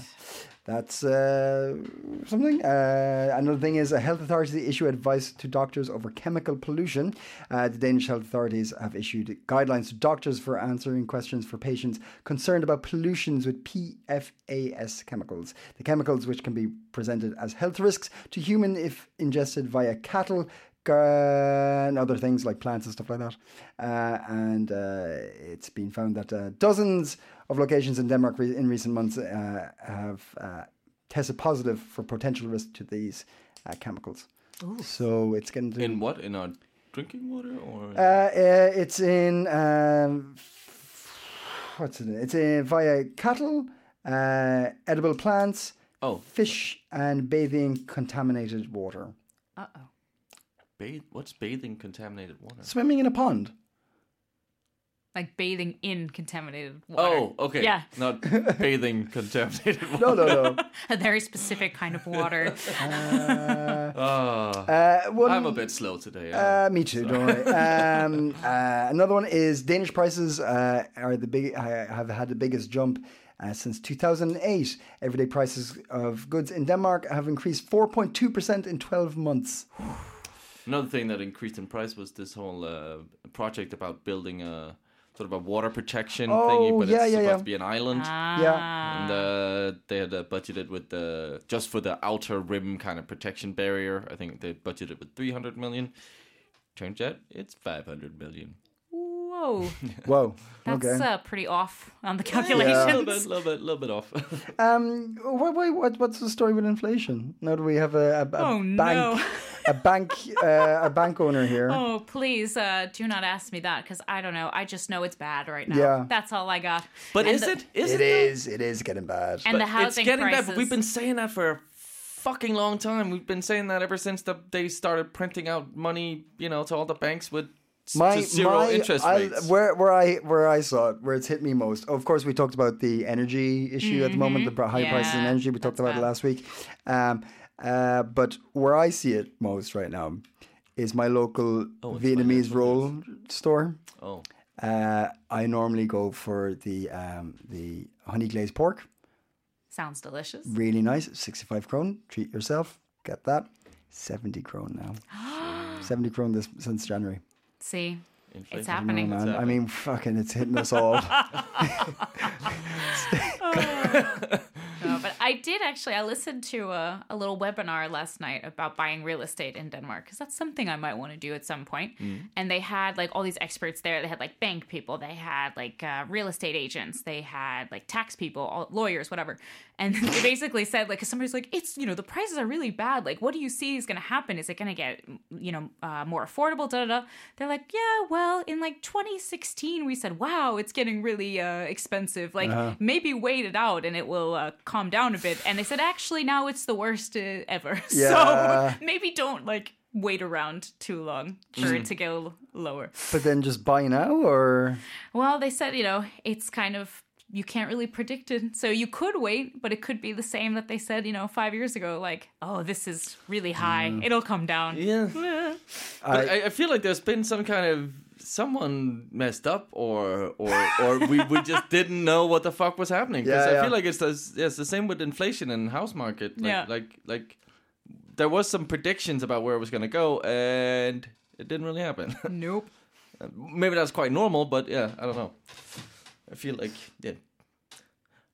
that's uh, something. Uh, another thing is a health authority issue advice to doctors over chemical pollution. Uh, the Danish health authorities have issued guidelines to doctors for answering questions for patients concerned about pollutions with PFAS chemicals. The chemicals, which can be presented as health risks to human if ingested via cattle. And other things like plants and stuff like that, uh, and uh, it's been found that uh, dozens of locations in Denmark re- in recent months uh, have uh, tested positive for potential risk to these uh, chemicals. So it's getting to In what? In our drinking water or? uh, uh, it's in um, what's it? It's in via cattle, uh, edible plants, oh, fish, and bathing contaminated water. Uh oh. bathe. What's bathing contaminated water? Swimming in a pond. Like bathing in contaminated water. Oh, okay. Yeah. Not bathing contaminated water. No, no, no. A very specific kind of water. Ah, Uh, one, I'm a bit slow today. Uh, me too. Don't worry. Um, uh, another one is Danish prices uh, are the big uh, have had the biggest jump uh, since 2008. Everyday prices of goods in Denmark have increased 4.2 percent in 12 months. Another thing that increased in price was this whole uh, project about building a sort of a water protection Oh, thingy, but yeah, it's yeah, supposed yeah. to be an island. Yeah. And uh, they had uh, budgeted with the just for the outer rim kind of protection barrier. I think they budgeted with 300 million. Turns out it's 500 million. Whoa. Whoa. That's okay. uh, pretty off on the A little calculations. bit, little bit, little bit off. Um, what, what, what, what's the story with inflation? Now that we have a, a, a Oh, bank, no. a bank, uh, a bank owner here. Oh, please uh, do not ask me that because I don't know. I just know it's bad right now. Yeah. That's all I got. but And is the- it? Is It it? though? is. It is getting bad. And the But housing it's getting prices. bad. But we've been saying that for a fucking long time. We've been saying that ever since the, they started printing out money, you know, to all the banks with s- to zero interest I- where where I where I saw it, where it's hit me most. Of course, we talked about the energy issue at the moment, the br- high prices in Mm-hmm. Energy. We talked that's about it last week. Um, uh, but where I see it most right now is my local Oh, Vietnamese roll store. oh, Uh, I normally go for the um, the honey glazed pork. Sounds delicious. Really nice, sixty five krone. Treat yourself. Get that. Seventy krone now. Seventy krone this since January. See, inflation. it's happening. Man, I mean, fucking, it's hitting us all. No, but I did actually. I listened to a, a little webinar last night about buying real estate in Denmark because that's something I might want to do at some point. And they had like all these experts there. They had like bank people, they had like uh, real estate agents, they had like tax people, all, lawyers, whatever. And they basically said like, because somebody's like, it's you know the prices are really bad. Like, what do you see is going to happen? Is it going to get you know uh, more affordable? Da da da. They're like, yeah, well, in like 2016, we said, wow, it's getting really uh, expensive. Like maybe wait it out and it will uh, calm down a bit. And they said, actually, now it's the worst uh, ever. Yeah. So maybe don't like wait around too long for it to go lower. but then just buy now, or Well, they said, you know, it's kind of you can't really predict it. So you could wait, but it could be the same that they said, you know, five years ago, like, oh, this is really high. Mm. It'll come down. Yeah. But I, I feel like there's been some kind of someone messed up or or or we, we just didn't know what the fuck was happening because Yeah, I yeah. feel like it's the, it's the same with inflation and house market like, Yeah. like like there was some predictions about where it was going to go and it didn't really happen Nope. maybe that's quite normal but yeah I don't know I feel like yeah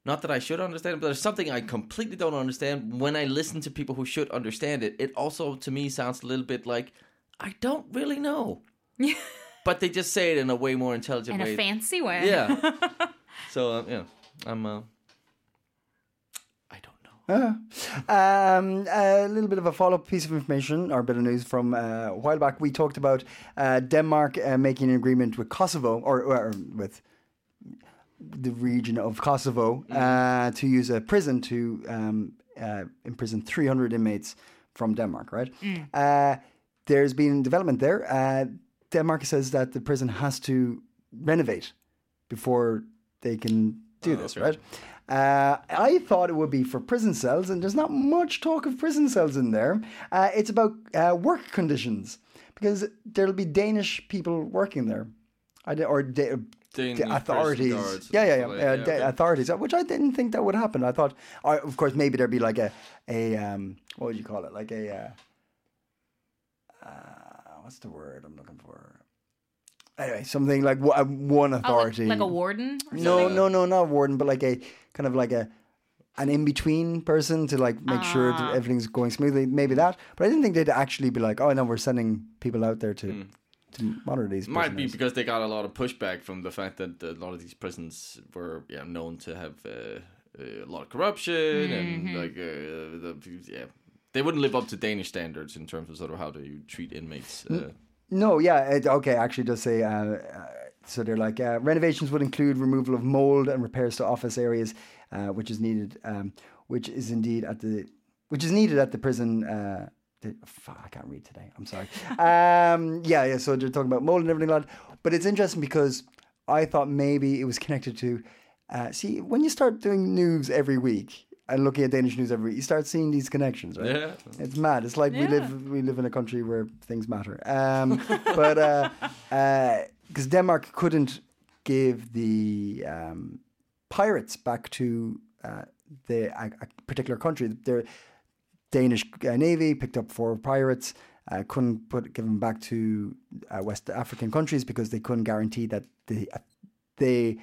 not that I should understand it, but there's something I completely don't understand. When I listen to people who should understand it, it also to me sounds a little bit like I don't really know. Yeah. but they just say it in a way more intelligent In way. a fancy way. yeah. so uh, yeah, I'm. Uh, I don't know. um, a little bit of a follow-up piece of information or a bit of news from uh, a while back. We talked about uh, Denmark uh, making an agreement with Kosovo or, or with the region of Kosovo uh, to use a prison to um, uh, imprison 300 inmates from Denmark. Right. Uh, there's been development there. Uh, Denmark says that the prison has to renovate before they can do Oh, this, okay. right? Uh, I thought it would be for prison cells, and there's not much talk of prison cells in there. Uh, it's about uh, work conditions because there'll be Danish people working there, I or da- the authorities. guards Yeah, yeah, yeah, like uh, yeah, da- okay. authorities, uh, which I didn't think that would happen. I thought, or, of course, maybe there'd be like a a um, what would you call it? Like a uh, uh, what's the word I'm looking for? Anyway, something like w- uh, one Oh, like, authority. like a warden? Or no, no, no, not warden, but like a kind of like a an in between person to like make sure Ah. that everything's going smoothly. Maybe that, but I didn't think they'd actually be like, oh no, we're sending people out there to to monitor these. Hmm. Might be because they got a lot of pushback from the fact that a lot of these prisons were yeah known to have uh, a lot of corruption and like uh, the yeah they wouldn't live up to Danish standards in terms of sort of how do you treat inmates. Uh, No, yeah, it, okay. Actually, it does say uh, uh, so. They're like uh, renovations would include removal of mold and repairs to office areas, uh, which is needed, um, which is indeed at the, which is needed at the prison. Uh, the, fuck, I can't read today. I'm sorry. Um, yeah, yeah. So they're talking about mold and everything like that. But it's interesting because I thought maybe it was connected to. Uh, see, when you start doing news every week and looking at Danish news every week, you start seeing these connections, right? Yeah. It's mad. It's like we live we live in a country where things matter. Um, but because Denmark couldn't give the um, pirates back to uh, the a, a particular country, their Danish uh, navy picked up four pirates. Uh, couldn't put give them back to uh, West African countries because they couldn't guarantee that the uh, the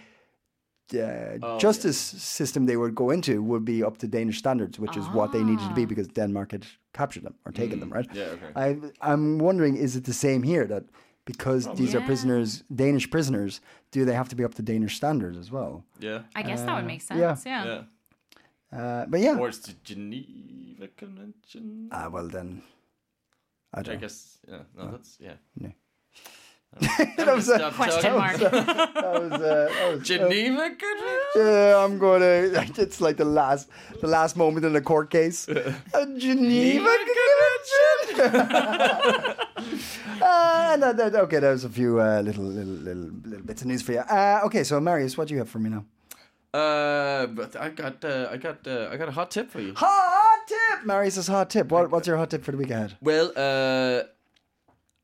uh, Oh, justice system they would go into would be up to Danish standards, which is what they needed to be because Denmark had captured them or taken them, right? Mm. yeah, okay. I, I'm wondering, is it the same here that because these are prisoners, Danish prisoners, do they have to be up to Danish standards as well? yeah, I guess that would make sense. yeah. Yeah. yeah. Uh, but yeah, Or it's the Geneva Convention. ah, well then, I I don't. know. guess yeah. No, that's yeah. No. that was a- Question mark. That was, uh, that was Geneva Convention. Yeah, I'm going to. It's like the last, the last moment in a court case. A Geneva Convention. uh, no, that, okay, that was a few uh, little, little, little, little bits of news for you. Uh, okay, so Marius, what do you have for me now? Uh, but I got uh, I got uh, I got a hot tip for you. Hot tip. Marius's hot tip. What, what's your hot tip for the week ahead? Well, uh,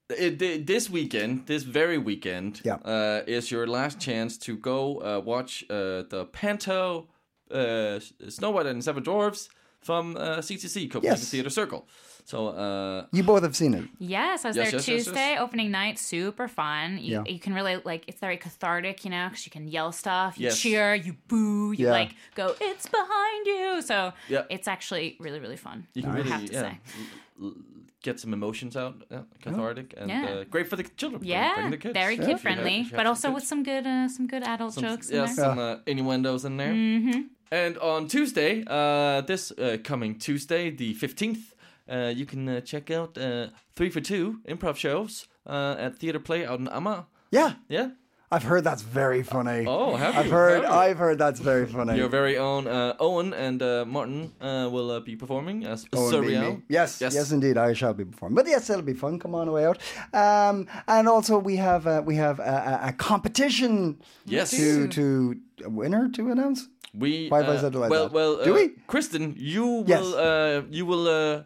it, thi- this weekend, this very weekend, Yeah. uh, is your last chance to go uh, watch uh, the Panto uh, Snow White and Seven Dwarfs from uh, CCC Copenhagen Yes. Theatre Circle. So uh, You both have seen it. Yes, I was Yes, there yes, yes, Tuesday, yes. opening night, super fun. You, Yeah. you can really like it's very cathartic, you know, because you can yell stuff, you Yes. cheer, you boo, you Yeah. like go, it's behind you. So Yeah. it's actually really really fun. you can I really have to yeah, say. l- l- get some emotions out, yeah, cathartic, and Yeah. uh, great for the children. Yeah, bring the kids. very kid have- friendly, have but also kids. with some good uh, some good adult some, jokes yeah, in there. some uh, innuendos in there. Mm-hmm. And on Tuesday, uh, this uh, coming Tuesday, the fifteenth, uh, you can uh, check out uh, three for two improv shows uh, at Theatre Play out in Amager. Yeah, Yeah. I've heard that's very funny. Oh, have you? I've heard. You? I've heard that's very funny. Your very own uh, Owen and uh, Martin uh, will uh, be performing as Surreal. me. Yes, yes, Yes. indeed, I shall be performing. But yes, it'll be fun. Come on away out. Um, and also we have uh, we have a, a, a competition. Yes. To to a winner to announce. We Why have I uh, said it like well, that? well, Do uh, we? Kristen, you Yes. will, uh, you will, uh,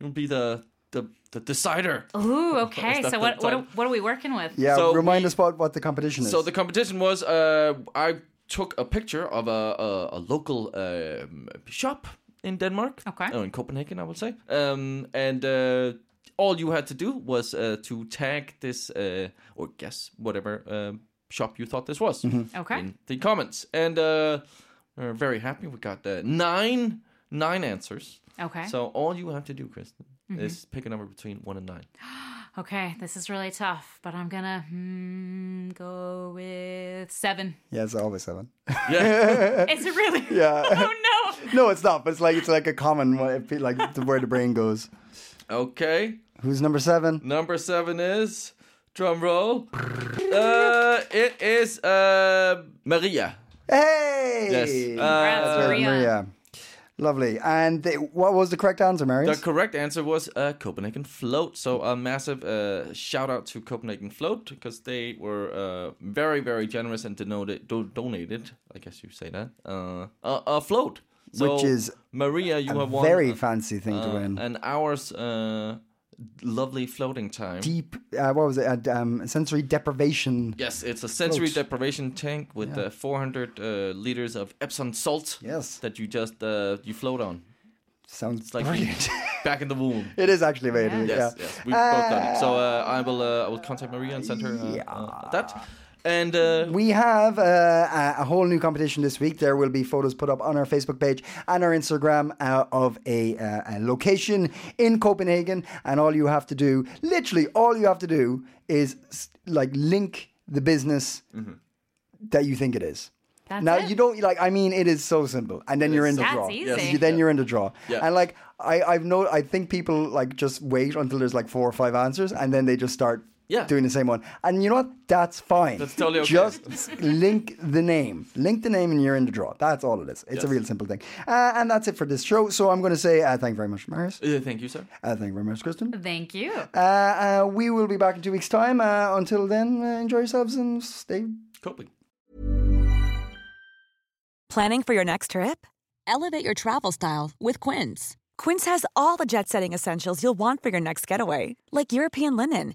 you'll be the the the decider. Ooh, okay. So what what are, what are we working with? Yeah. So remind we- us about what the competition is. So the competition was uh, I took a picture of a a, a local um, shop in Denmark. Okay. Oh, in Copenhagen, I would say. Um, and uh, all you had to do was uh, to tag this uh, or guess whatever uh, shop you thought this was Okay. in the comments. And uh, we're very happy. We got uh, nine nine answers. Okay. So all you have to do, Kristen, is pick a number between one and nine. Okay, this is really tough, but I'm gonna hmm, go with seven. yeah, it's always seven. Yeah. Is it really? Yeah. Oh no. no, it's not. But it's like it's like a common one, like the, where the brain goes. okay. Who's number seven? Number seven is drum roll. uh, it is uh Maria. Hey. Yes. Congrats, Uh, Maria. Maria. Lovely. And the, what was the correct answer, Maria? The correct answer was uh, Copenhagen Float. So a massive uh, shout out to Copenhagen Float because they were uh, very, very generous and denoted, do- donated, I guess you say that, uh, a, a float. So, Which is Maria, you a have won very uh, fancy thing to uh, win. an hour's uh, lovely floating time. Deep, uh, what was it? Uh, um, sensory deprivation. Yes, it's a sensory Float. deprivation tank with uh, 400 uh, liters of Epsom salt. Yes. that you just uh, you float on. Sounds like brilliant. back in the womb. it is actually amazing. Yes, yeah. yes, we've both done it. So uh, I will uh, I will contact Maria and send her uh, uh, that. And uh, We have uh, a, a whole new competition this week. There will be photos put up on our Facebook page and our Instagram uh, of a, uh, a location in Copenhagen. And all you have to do, literally, all you have to do is like link the business that you think it is. That's now it. you don't like. I mean, it is so simple, and then It you're in the That's draw. easy. Yes. You- Then you're in the draw, Yeah. and like I, I've no. I think people like just wait until there's like four or five answers, and then they just start Yeah. doing the same one. And you know what? That's fine. That's totally okay. Just link the name. Link the name and you're in the draw. That's all it is. It's a real simple thing. Uh, and that's it for this show. So I'm going to say uh, thank you very much, Marius. uh, thank you, sir. Uh, thank you very much, Kristen. Thank you. Uh, uh, we will be back in two weeks' time. Uh, until then, uh, enjoy yourselves and stay. coping. Planning for your next trip? Elevate your travel style with Quince. Quince has all the jet setting essentials you'll want for your next getaway, like European linen,